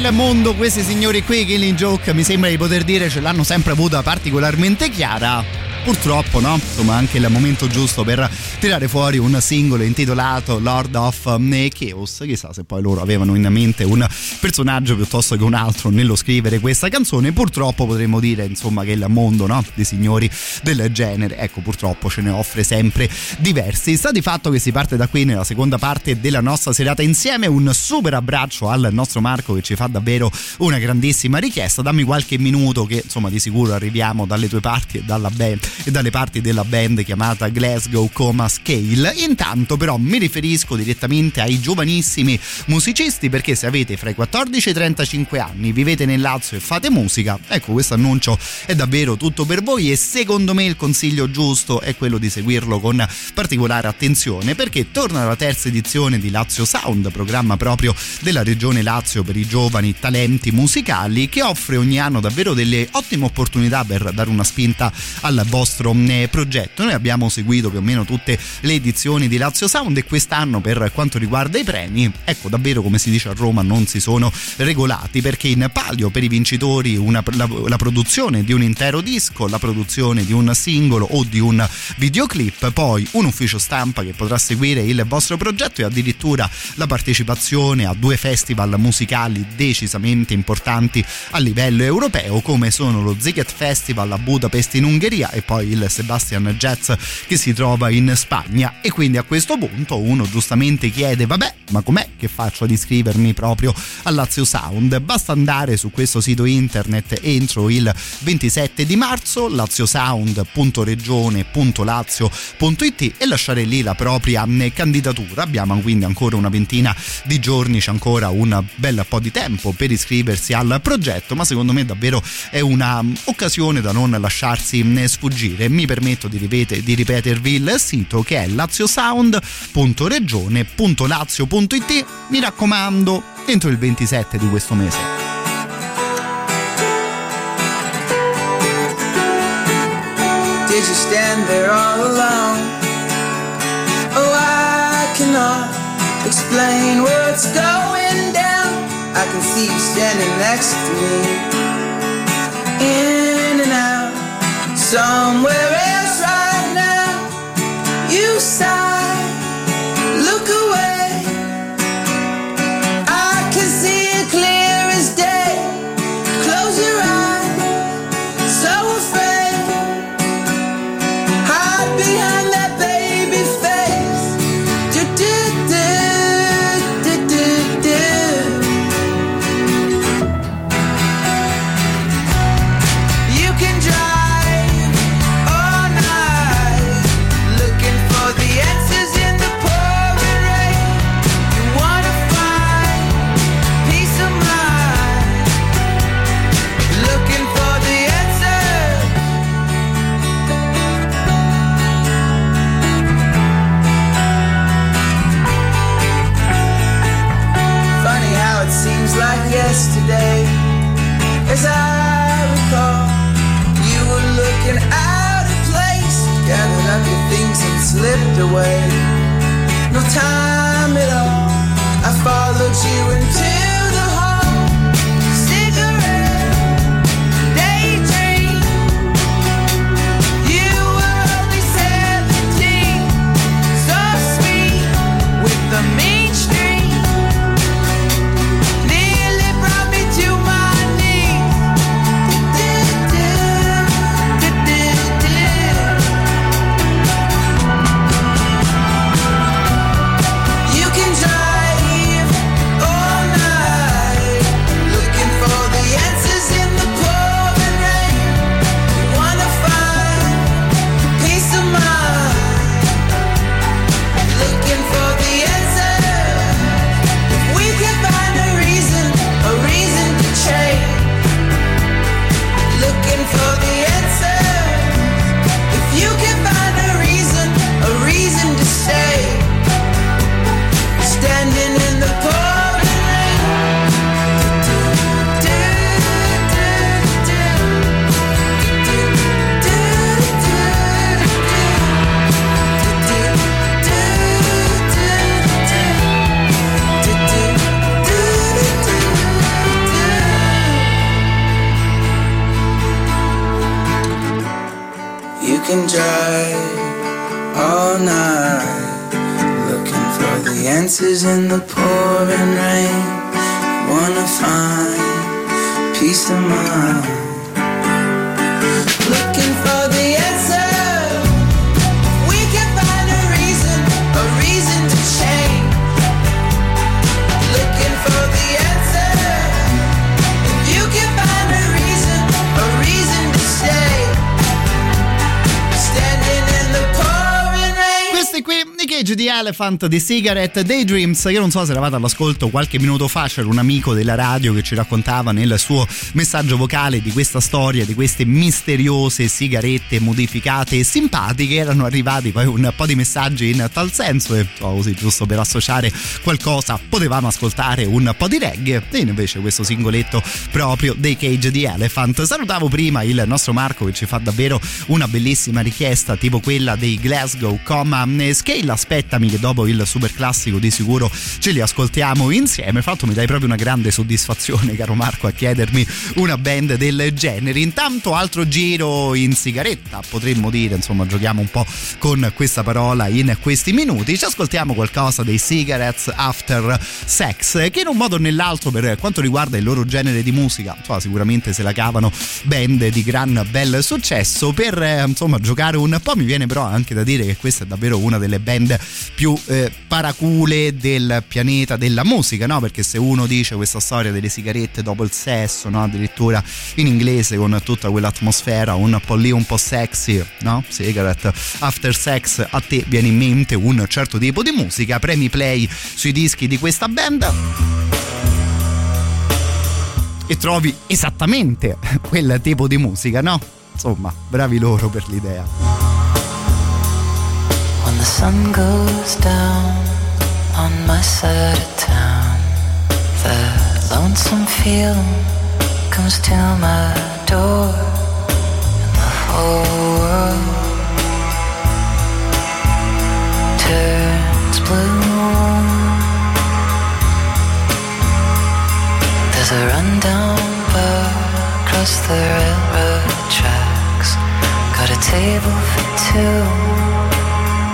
Del mondo, questi signori qui, Killing Joke, mi sembra di poter dire ce l'hanno sempre avuta particolarmente chiara. Purtroppo, no? Insomma, anche il momento giusto per tirare fuori un singolo intitolato Lord of Chaos. Chissà se poi loro avevano in mente un personaggio piuttosto che un altro nello scrivere questa canzone. Purtroppo potremmo dire, insomma, che il mondo, no? Dei signori del genere, ecco, purtroppo ce ne offre sempre diversi. Sta di fatto che si parte da qui nella seconda parte della nostra serata insieme. Un super abbraccio al nostro Marco che ci fa davvero una grandissima richiesta. Dammi qualche minuto che, insomma, di sicuro arriviamo dalle tue parti e dalla band e dalle parti della band chiamata Glasgow Coma Scale. Intanto però mi riferisco direttamente ai giovanissimi musicisti perché se avete fra i 14 e i 35 anni, vivete nel Lazio e fate musica, ecco questo annuncio è davvero tutto per voi e secondo me il consiglio giusto è quello di seguirlo con particolare attenzione perché torna la terza edizione di Lazio Sound, programma proprio della regione Lazio per i giovani talenti musicali che offre ogni anno davvero delle ottime opportunità per dare una spinta al vostro eh, progetto. Noi abbiamo seguito più o meno tutte le edizioni di Lazio Sound e quest'anno per quanto riguarda i premi, ecco davvero come si dice a Roma non si sono regolati perché in palio per i vincitori una, la, la produzione di un intero disco, la produzione di un singolo o di un videoclip, poi un ufficio stampa che potrà seguire il vostro progetto e addirittura la partecipazione a due festival musicali decisamente importanti a livello europeo come sono lo Ziget Festival a Budapest in Ungheria e poi il Sebastian Jazz che si trova in Spagna. E quindi a questo punto uno giustamente chiede vabbè ma com'è? Che faccio ad iscrivermi proprio al Lazio Sound? Basta andare su questo sito internet entro il 27 di marzo laziosound.regione.lazio.it e lasciare lì la propria candidatura. Abbiamo quindi ancora una ventina di giorni c'è ancora un bel po' di tempo per iscriversi al progetto ma secondo me davvero è una occasione da non lasciarsi sfuggire mi permetto di, ripete, di ripetervi il sito che è laziosound.regione.lazio.it mi raccomando entro il 27 di questo mese Did you stand there all alone? Oh, I cannot explain what's going down. I can see you standing next to me, and somewhere in the pouring rain. Wanna find Cage di Elephant di Cigarette Daydreams. Io non so se eravate all'ascolto qualche minuto fa, c'era un amico della radio che ci raccontava nel suo messaggio vocale di questa storia, di queste misteriose sigarette modificate e simpatiche. Erano arrivati poi un po' di messaggi in tal senso e oh, così giusto per associare qualcosa potevamo ascoltare un po' di reggae e invece questo singoletto proprio dei Cage di Elephant. Salutavo prima il nostro Marco che ci fa davvero una bellissima richiesta tipo quella dei Glasgow, comma Scale. Aspettami che dopo il super classico di sicuro ce li ascoltiamo insieme. Fatto mi dai proprio una grande soddisfazione, caro Marco, a chiedermi una band del genere. Intanto altro giro in sigaretta, potremmo dire, insomma, giochiamo un po' con questa parola in questi minuti. Ci ascoltiamo qualcosa dei Cigarettes After Sex, che in un modo o nell'altro, per quanto riguarda il loro genere di musica, insomma, sicuramente se la cavano band di gran bel successo. Per eh, insomma giocare un po', mi viene però anche da dire che questa è davvero una delle band più eh, paracule del pianeta della musica, no? Perché se uno dice questa storia delle sigarette dopo il sesso, no? Addirittura in inglese con tutta quell'atmosfera un po' lì, un po' sexy, no? Cigarette after sex, a te viene in mente un certo tipo di musica. Premi play sui dischi di questa band e trovi esattamente quel tipo di musica, no? Insomma, bravi loro per l'idea. The sun goes down on my side of town, the lonesome feeling comes to my door, and the whole world turns blue. There's a rundown bar across the railroad tracks, got a table for two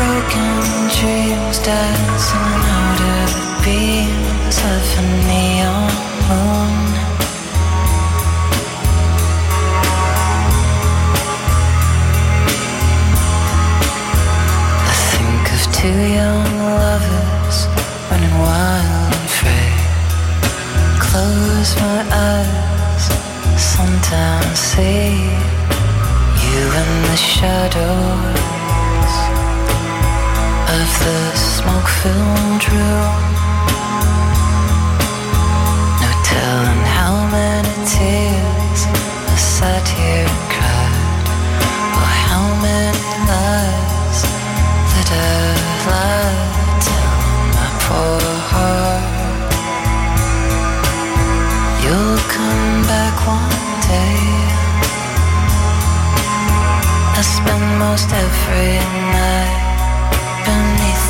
broken dreams dancing out of beams a neon moon. I think of two young lovers running wild and free. Close my eyes, sometimes see you in the shadows of the smoke-filled room. No telling how many tears I sat here and cried, or how many lies that I've lied telling my poor heart. You'll come back one day. I spend most every night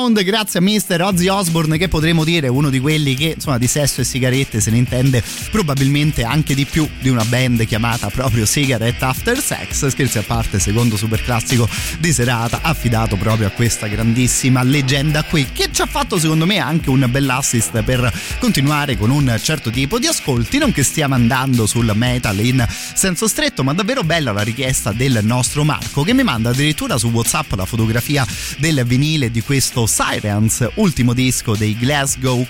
Sound grazie a Mr. Ozzy Osbourne che potremmo dire uno di quelli che insomma di sesso e sigarette se ne intende probabilmente anche di più di una band chiamata proprio Cigarette After Sex, scherzi a parte, secondo super classico di serata affidato proprio a questa grandissima leggenda qui che ci ha fatto secondo me anche un bell'assist per continuare con un certo tipo di ascolti, non che stiamo andando sul metal in senso stretto, ma davvero bella la richiesta del nostro Marco che mi manda addirittura su WhatsApp la fotografia del vinile di questo Sirens, ultimo disco dei Glasgow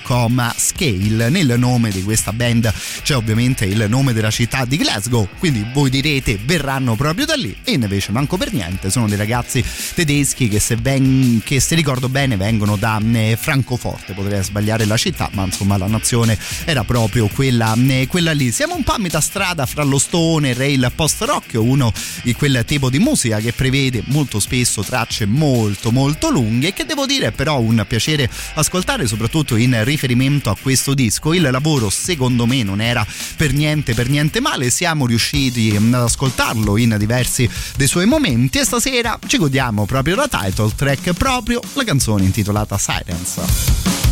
Scale. Nel nome di questa band c'è ovviamente il nome della città di Glasgow, quindi voi direte verranno proprio da lì e invece manco per niente, sono dei ragazzi tedeschi che se, ven- che se ricordo bene vengono da eh, Francoforte, potrei sbagliare la città, ma insomma la nazione era proprio quella, eh, quella lì. Siamo un po' a metà strada fra lo stoner e il post-rock, uno di quel tipo di musica che prevede molto spesso tracce molto molto lunghe che devo dire però un piacere ascoltare soprattutto in riferimento a questo disco. Il lavoro secondo me non era per niente per niente male. Siamo riusciti ad ascoltarlo in diversi dei suoi momenti. E stasera ci godiamo proprio la title track proprio la canzone intitolata Silence Silence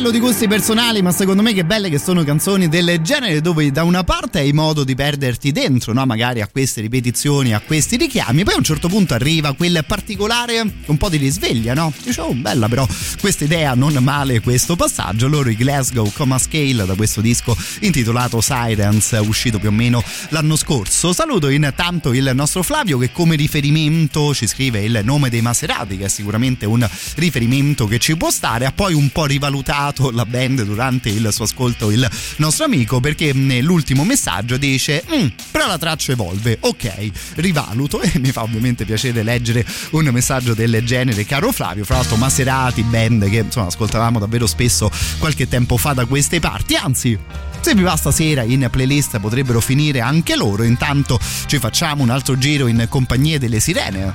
livello di gusti personali, ma secondo me che belle che sono canzoni del genere dove da una parte hai modo di perderti dentro, no? magari a queste ripetizioni, a questi richiami, poi a un certo punto arriva quel particolare un po' di risveglia, no? Dice, oh bella però questa idea, non male questo passaggio. Loro i Glasgow Coma Scale da questo disco intitolato Silence, uscito più o meno l'anno scorso. Saluto intanto il nostro Flavio che come riferimento ci scrive il nome dei Maserati, che è sicuramente un riferimento che ci può stare, ha poi un po' rivalutato la band durante il suo ascolto il nostro amico perché nell'ultimo messaggio dice "Mm, però la traccia evolve ok rivaluto. E mi fa ovviamente piacere leggere un messaggio del genere caro Flavio fra l'altro Maserati band che insomma ascoltavamo davvero spesso qualche tempo fa da queste parti. Anzi se vi va stasera in playlist potrebbero finire anche loro. Intanto ci facciamo un altro giro in compagnia delle sirene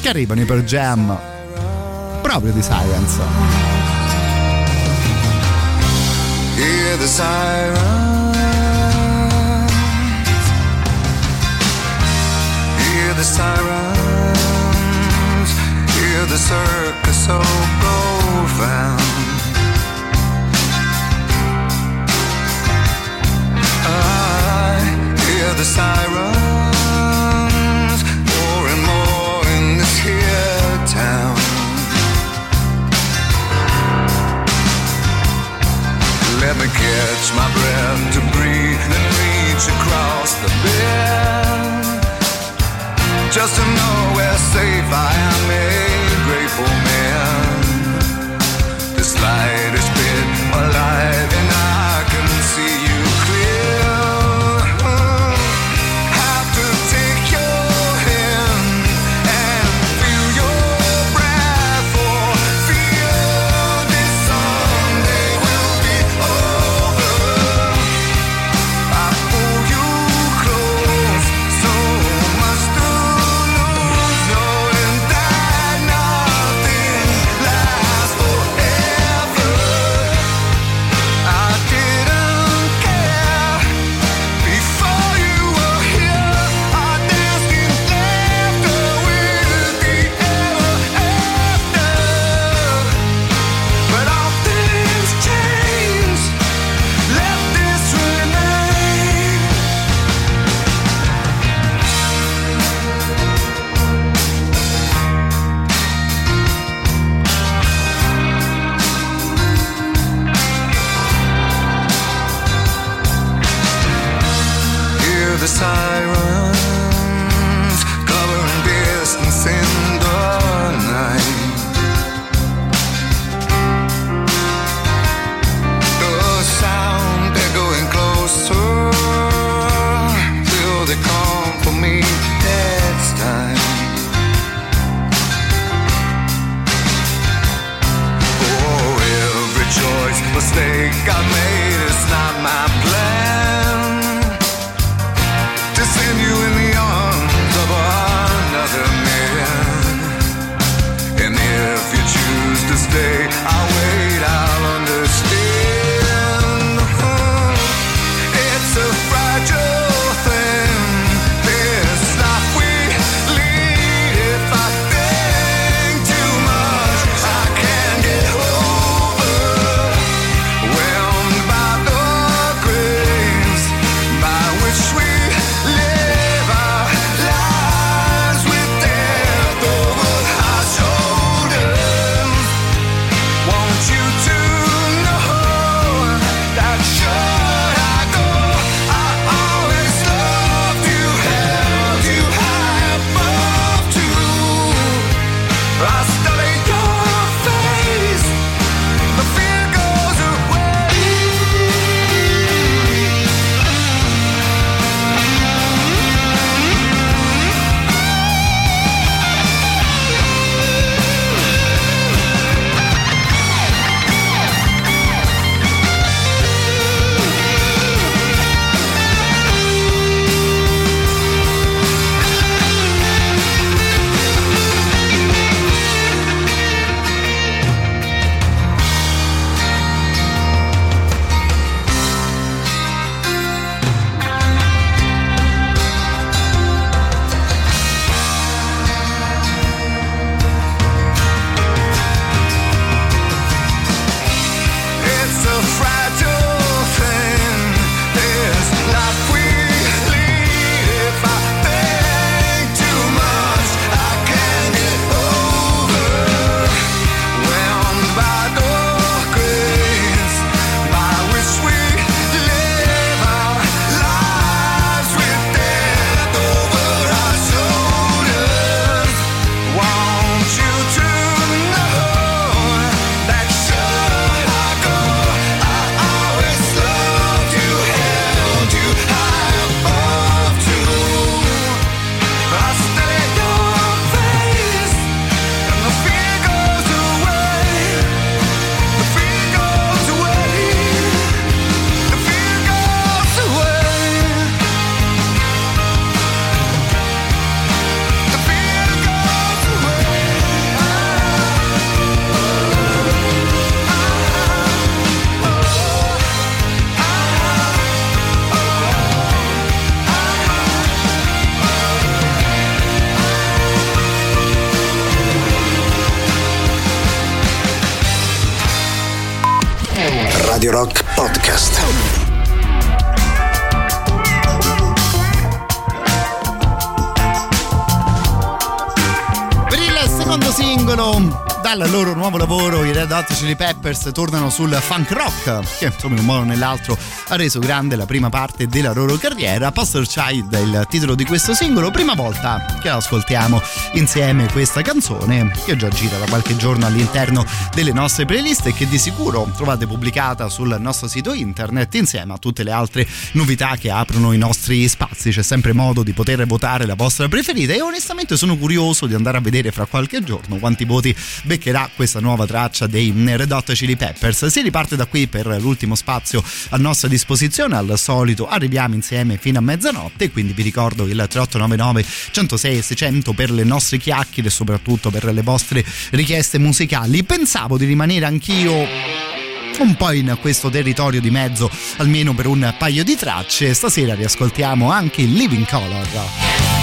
che arrivano per jam proprio di Silence Hear the sirens. Hear the sirens. Hear the circus so profound. I hear the sirens Let me catch my breath to breathe and reach across the bed. Just to know where safe I am, a grateful man. This light Red Hot Chili Peppers tornano sul funk rock che insomma in un modo o nell'altro ha reso grande la prima parte della loro carriera. Poster Child è il titolo di questo singolo prima volta che ascoltiamo insieme questa canzone che già gira da qualche giorno all'interno delle nostre playlist e che di sicuro trovate pubblicata sul nostro sito internet insieme a tutte le altre novità che aprono i nostri spazi. C'è sempre modo di poter votare la vostra preferita e onestamente sono curioso di andare a vedere fra qualche giorno quanti voti beccherà questa nuova traccia dei Red Hot Chili Peppers. Si riparte da qui per l'ultimo spazio a nostra disposizione, al solito arriviamo insieme fino a mezzanotte, quindi vi ricordo il 3899 106 e 600 per le nostre chiacchiere e soprattutto per le vostre richieste musicali. Pensavo di rimanere anch'io un po' in questo territorio di mezzo, almeno per un paio di tracce. Stasera riascoltiamo anche Living Color.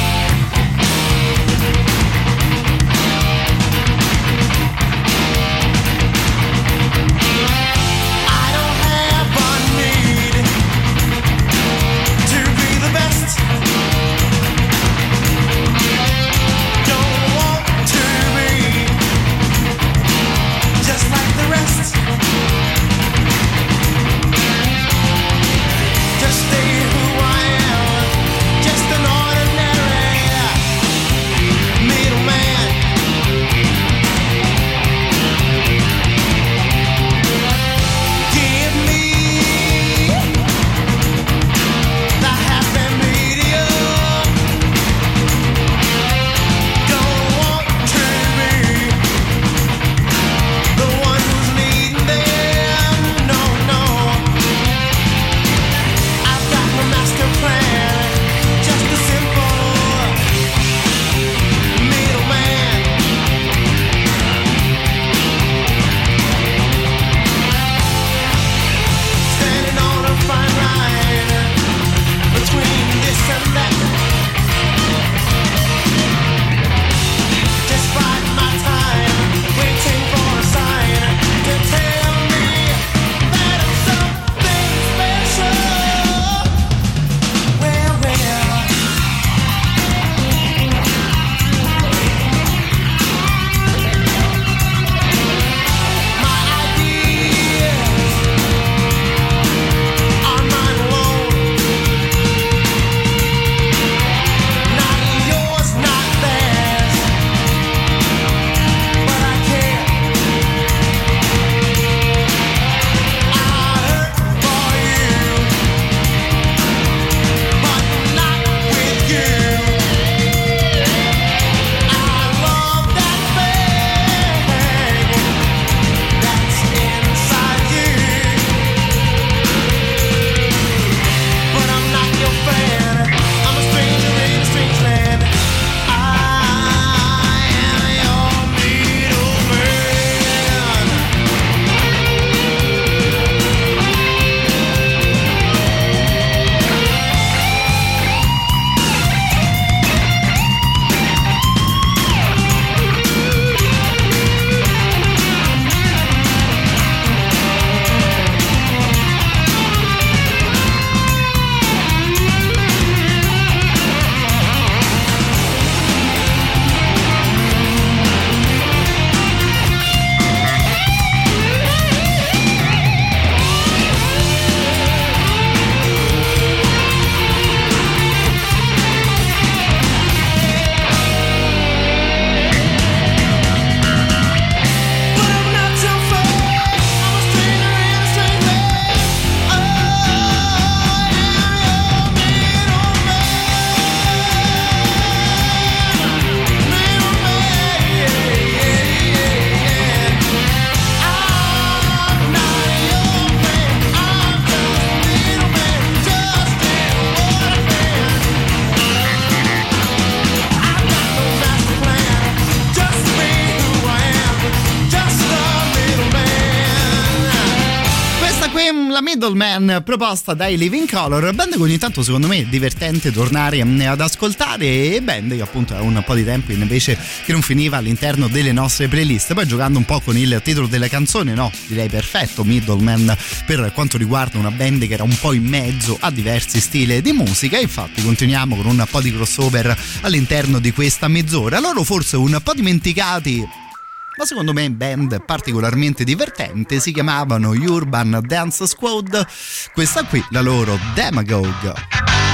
proposta dai Living Color, band che ogni tanto secondo me è divertente tornare mm, ad ascoltare e band che appunto è un po' di tempo invece che non finiva all'interno delle nostre playlist. Poi giocando un po' con il titolo della canzone, no, direi perfetto, Middleman per quanto riguarda una band che era un po' in mezzo a diversi stili di musica, infatti continuiamo con un po' di crossover all'interno di questa mezz'ora. Loro forse un po' dimenticati ma secondo me band particolarmente divertente, si chiamavano Urban Dance Squad, questa qui la loro Demagogue.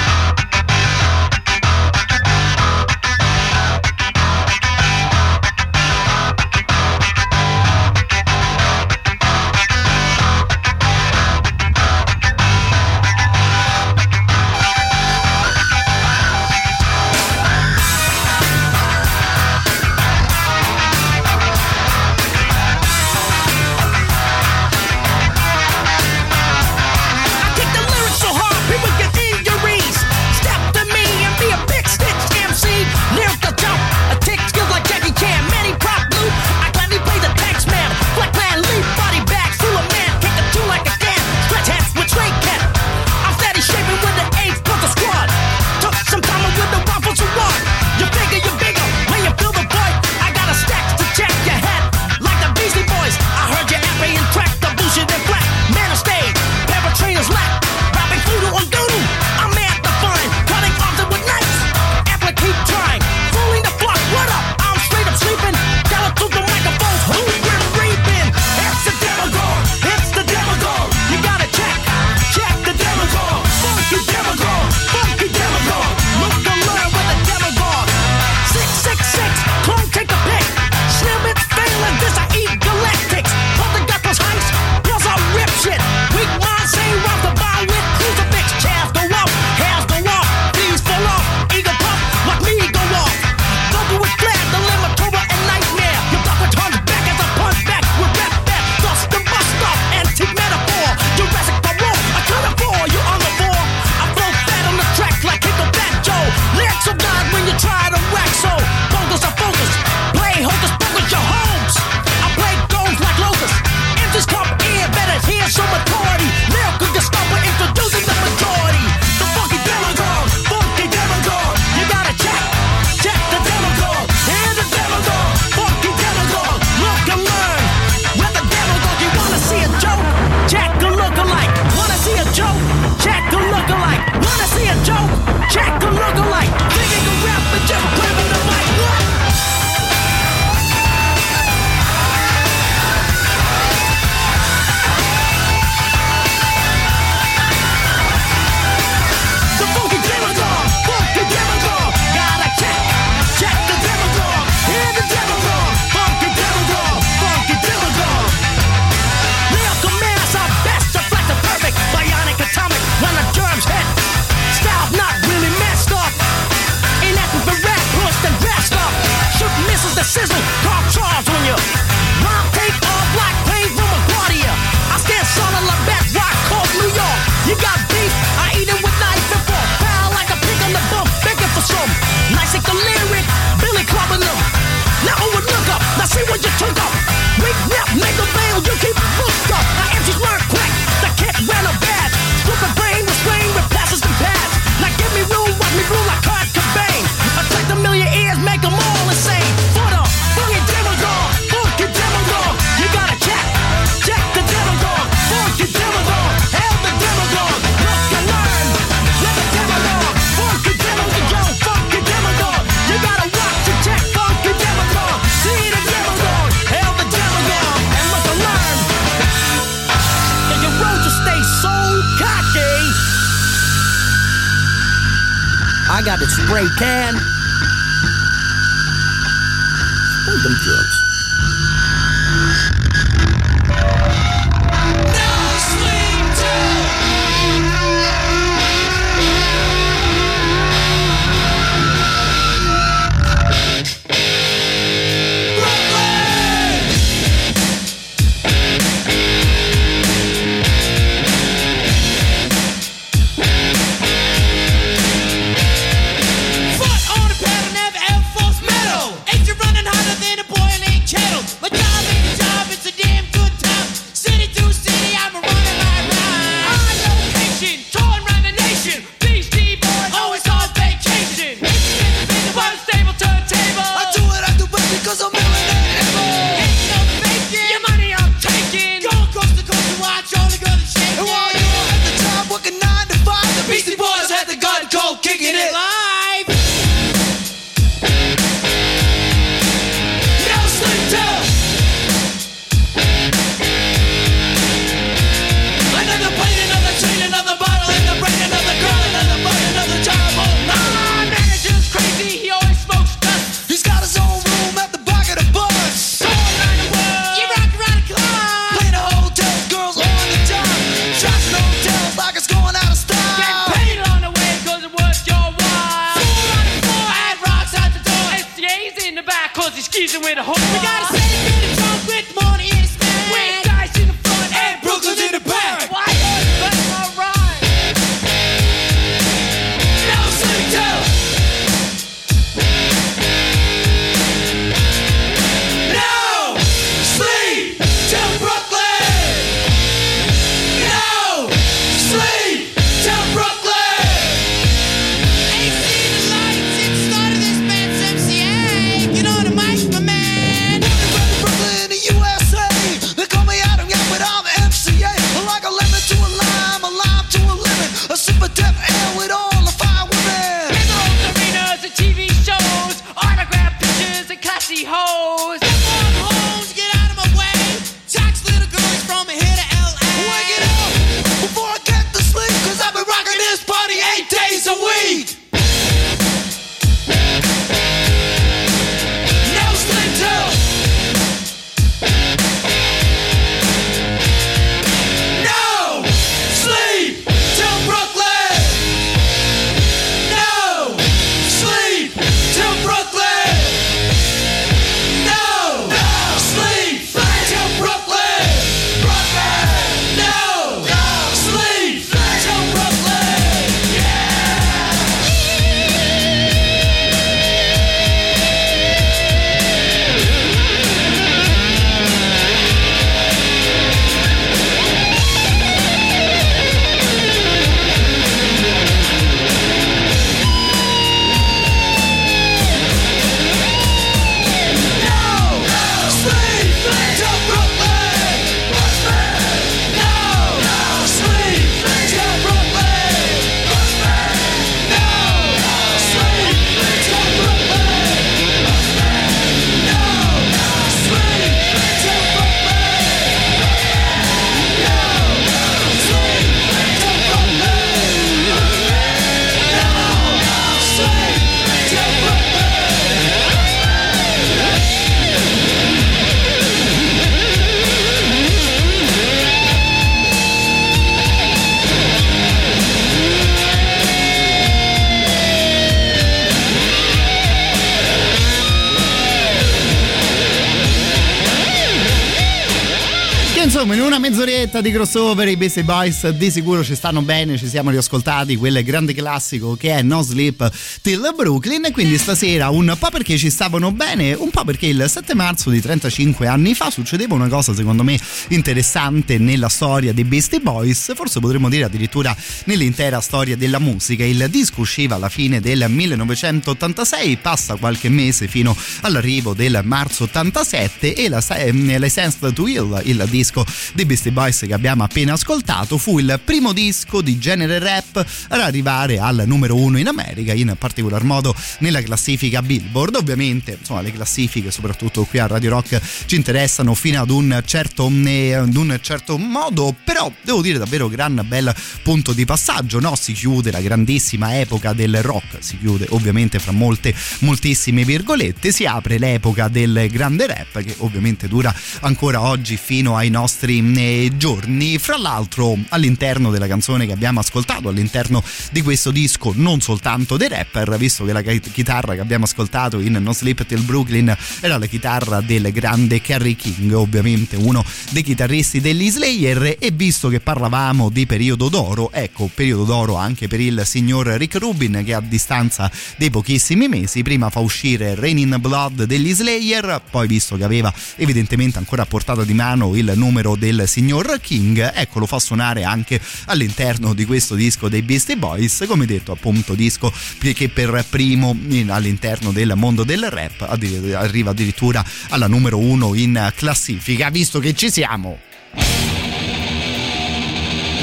Crossover i Beastie Boys di sicuro ci stanno bene, ci siamo riascoltati quel grande classico che è No Sleep Till Brooklyn. Quindi stasera un po' perché ci stavano bene, un po' perché il 7 marzo di 35 anni fa succedeva una cosa secondo me interessante nella storia dei Beastie Boys, forse potremmo dire addirittura nell'intera storia della musica. Il disco usciva alla fine del 1986, passa qualche mese fino all'arrivo del marzo 87 e la Licensed to Heal, il disco dei Beastie Boys che abbiamo appena ascoltato, fu il primo disco di genere rap ad arrivare al numero uno in America, in particolar modo nella classifica Billboard. Ovviamente, insomma, le classifiche, soprattutto qui a Radio Rock, ci interessano fino ad un certo, ad un certo modo, però devo dire davvero gran bel punto di passaggio, no? Si chiude la grandissima epoca del rock, si chiude ovviamente fra molte, moltissime virgolette, si apre l'epoca del grande rap che ovviamente dura ancora oggi fino ai nostri eh, giorni. Fra l'altro, all'interno della canzone che abbiamo ascoltato, all'interno di questo disco, non soltanto dei rapper, visto che la chi- chitarra che abbiamo ascoltato in No Sleep Till Brooklyn era la chitarra del grande Kerry King, ovviamente uno dei chitarristi degli Slayer, e visto che parlavamo di periodo d'oro, ecco, periodo d'oro anche per il signor Rick Rubin che a distanza dei pochissimi mesi prima fa uscire Rain in Blood degli Slayer, poi visto che aveva evidentemente ancora a portata di mano il numero del signor King, ecco lo fa suonare anche all'interno di questo disco dei Beastie Boys, come detto appunto disco che per primo in- all'interno del mondo del rap arriva addirittura alla numero uno in classifica, visto che ci siamo.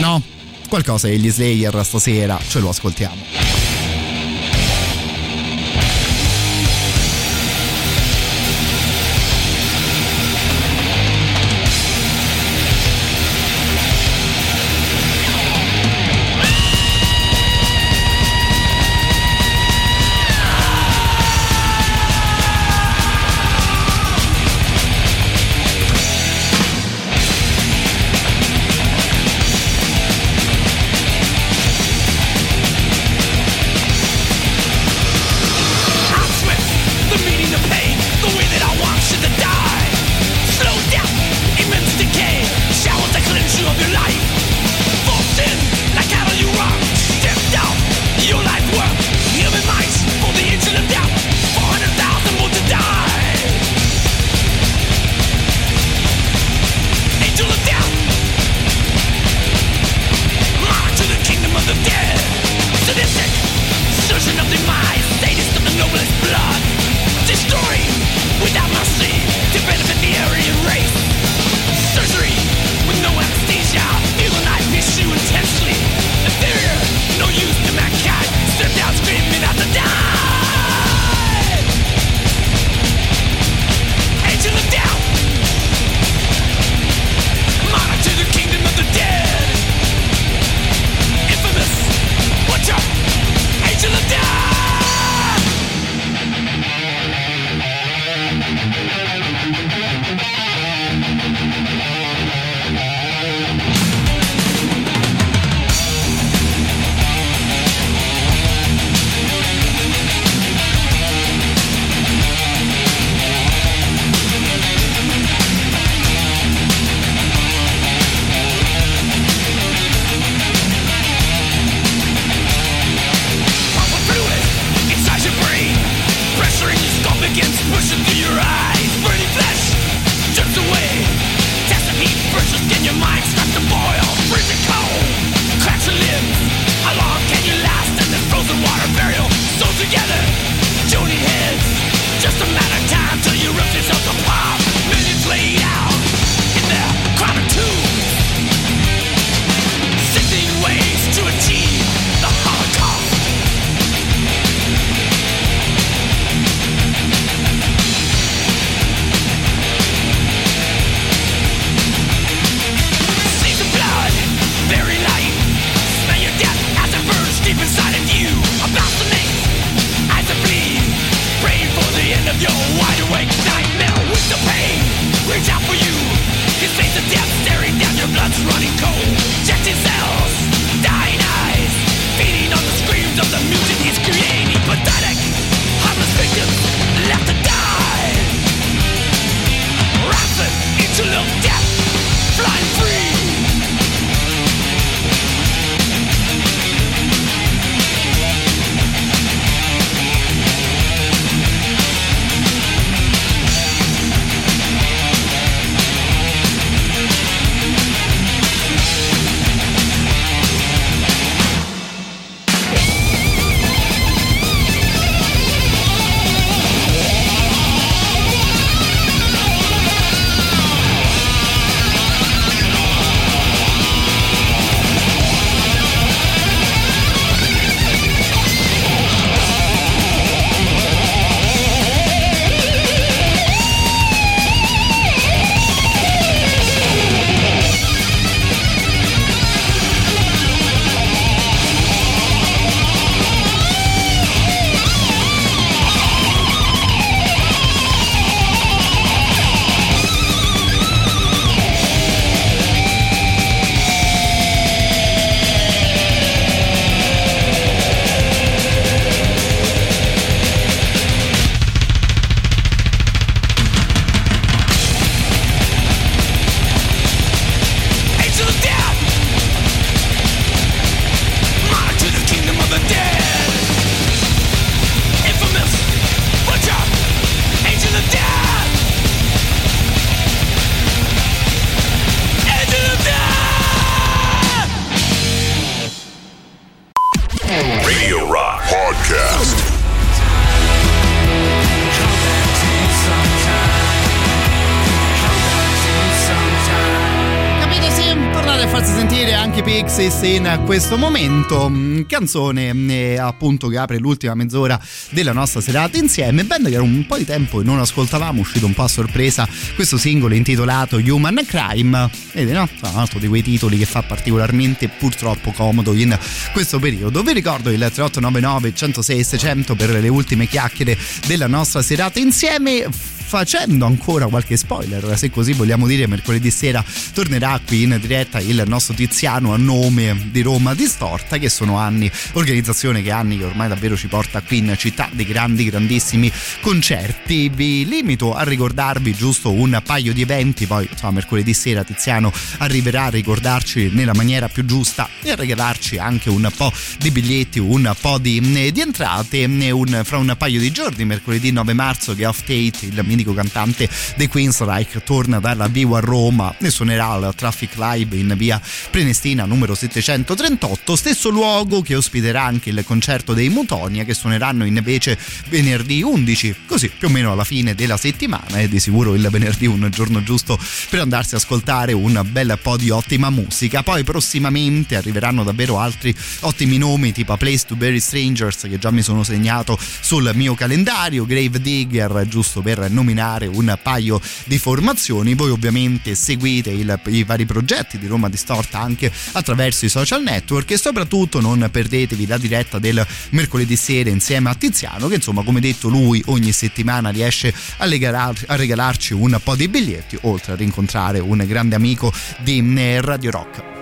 No, qualcosa degli Slayer stasera ce lo ascoltiamo. In questo momento. Mm, Canzone eh, appunto che apre l'ultima mezz'ora della nostra serata insieme. Band che era un po' di tempo che non ascoltavamo, uscito un po' a sorpresa questo singolo intitolato Human Crime. Vedi, no? Tra l'altro di quei titoli che fa particolarmente purtroppo comodo in questo periodo. Vi ricordo il 3899 106 600 per le ultime chiacchiere della nostra serata insieme facendo ancora qualche spoiler, se così vogliamo dire, mercoledì sera tornerà qui in diretta il nostro Tiziano a nome di Roma Distorta, che sono anni, organizzazione che anni che ormai davvero ci porta qui in città dei grandi, grandissimi concerti. Vi limito a ricordarvi giusto un paio di eventi, poi insomma mercoledì sera Tiziano arriverà a ricordarci nella maniera più giusta e a regalarci anche un po' di biglietti, un po' di, di entrate. Un, fra un paio di giorni, mercoledì 9 marzo, che Off Tate, il mitico cantante dei Queensryche, torna dalla Vivo a Roma e suonerà al Traffic Live in via Prenestina numero 738, stesso luogo che ospiterà anche il concerto dei Mutonia che suoneranno invece venerdì 11, così più o meno alla fine della settimana e di sicuro il venerdì un giorno giusto per andarsi a ascoltare un bel po' di ottima musica. Poi prossimamente arriveranno davvero altri ottimi nomi tipo A Place to Bury Strangers che già mi sono segnato sul mio calendario, Grave Digger giusto per nominare un paio di formazioni. Voi ovviamente seguite il- i vari progetti di Roma Distorta anche attraverso i social network e soprattutto non perdetevi la diretta del mercoledì sera insieme a Tiziano che insomma come detto lui ogni settimana riesce a, regalar- a regalarci un po' di biglietti oltre a rincontrare un grande amico di eh, Radio Rock.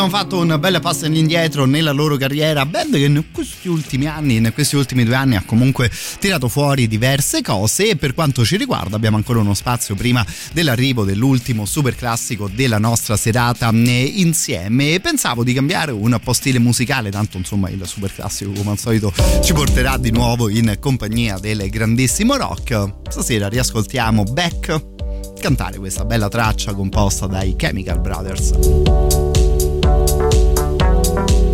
Abbiamo fatto un bel passo all'indietro nella loro carriera. Band che in questi ultimi anni, in questi ultimi due anni, ha comunque tirato fuori diverse cose. E per quanto ci riguarda, abbiamo ancora uno spazio prima dell'arrivo dell'ultimo super classico della nostra serata eh, insieme. E pensavo di cambiare un po' stile musicale, tanto insomma il super classico, come al solito, ci porterà di nuovo in compagnia del grandissimo rock. Stasera riascoltiamo Beck cantare questa bella traccia composta dai Chemical Brothers. Bye.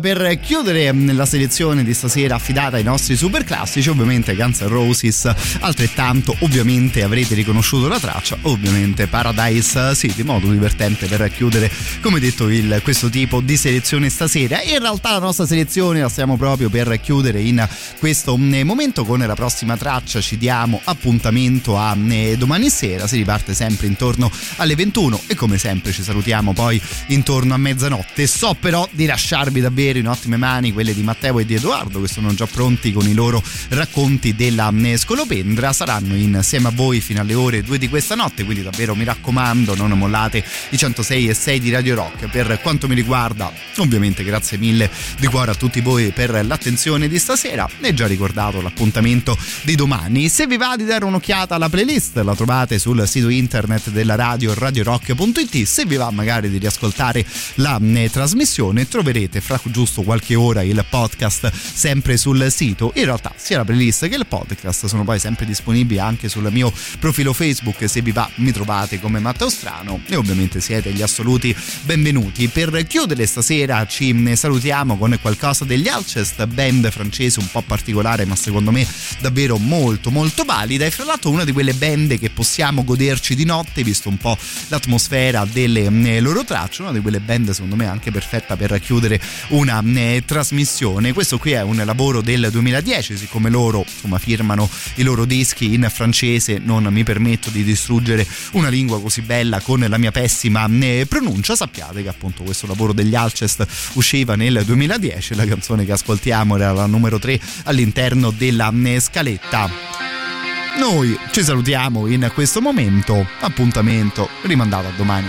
Per chiudere mm, la selezione di stasera affidata ai nostri super classici, ovviamente Guns N' Roses, altrettanto ovviamente avrete riconosciuto la traccia, ovviamente Paradise City, modo divertente per chiudere come detto il, questo tipo di selezione stasera. In realtà la nostra selezione la stiamo proprio per chiudere in questo mm, momento con la prossima traccia, ci diamo appuntamento a mm, domani sera, si riparte sempre intorno alle 21 e come sempre ci salutiamo poi intorno a mezzanotte. So però di lasciarvi davvero in ottime mani quelle di Matteo e di Edoardo che sono già pronti con i loro racconti della mm, Scolopendra. Saranno insieme a voi fino alle ore 2 di questa notte, quindi davvero mi raccomando non mollate i 106 e 6 di Radio Rock. Per quanto mi riguarda, ovviamente grazie mille di cuore a tutti voi per l'attenzione di stasera e già ricordato l'appuntamento di domani. Se vi va di dare un'occhiata alla playlist la trovate sul sito internet della radio radiorock.it. Se vi va magari di riascoltare la eh, trasmissione troverete fra giusto qualche ora il podcast sempre sul sito. In realtà sia la playlist che il podcast sono poi sempre disponibili anche sul mio profilo Facebook. Se vi va mi trovate come Matteo Strano e ovviamente siete gli assoluti benvenuti. Per chiudere stasera ci salutiamo con qualcosa degli Alcest, band francese un po' particolare ma secondo me davvero molto molto valida e fra l'altro una di quelle band che possiamo goderci di notte visto un po' l'atmosfera delle eh, loro tracce, una di quelle band secondo me anche perfetta per chiudere una eh, trasmissione. Questo qui è un lavoro del 2010, siccome loro insomma firmano i loro dischi in francese, non mi permetto di distruggere una lingua così bella con la mia pessima eh, pronuncia. Sappiate che appunto questo lavoro degli Alcest usciva nel 2010, la canzone che ascoltiamo era la numero 3 all'interno della eh, scaletta. Noi ci salutiamo in questo momento, appuntamento rimandato a domani.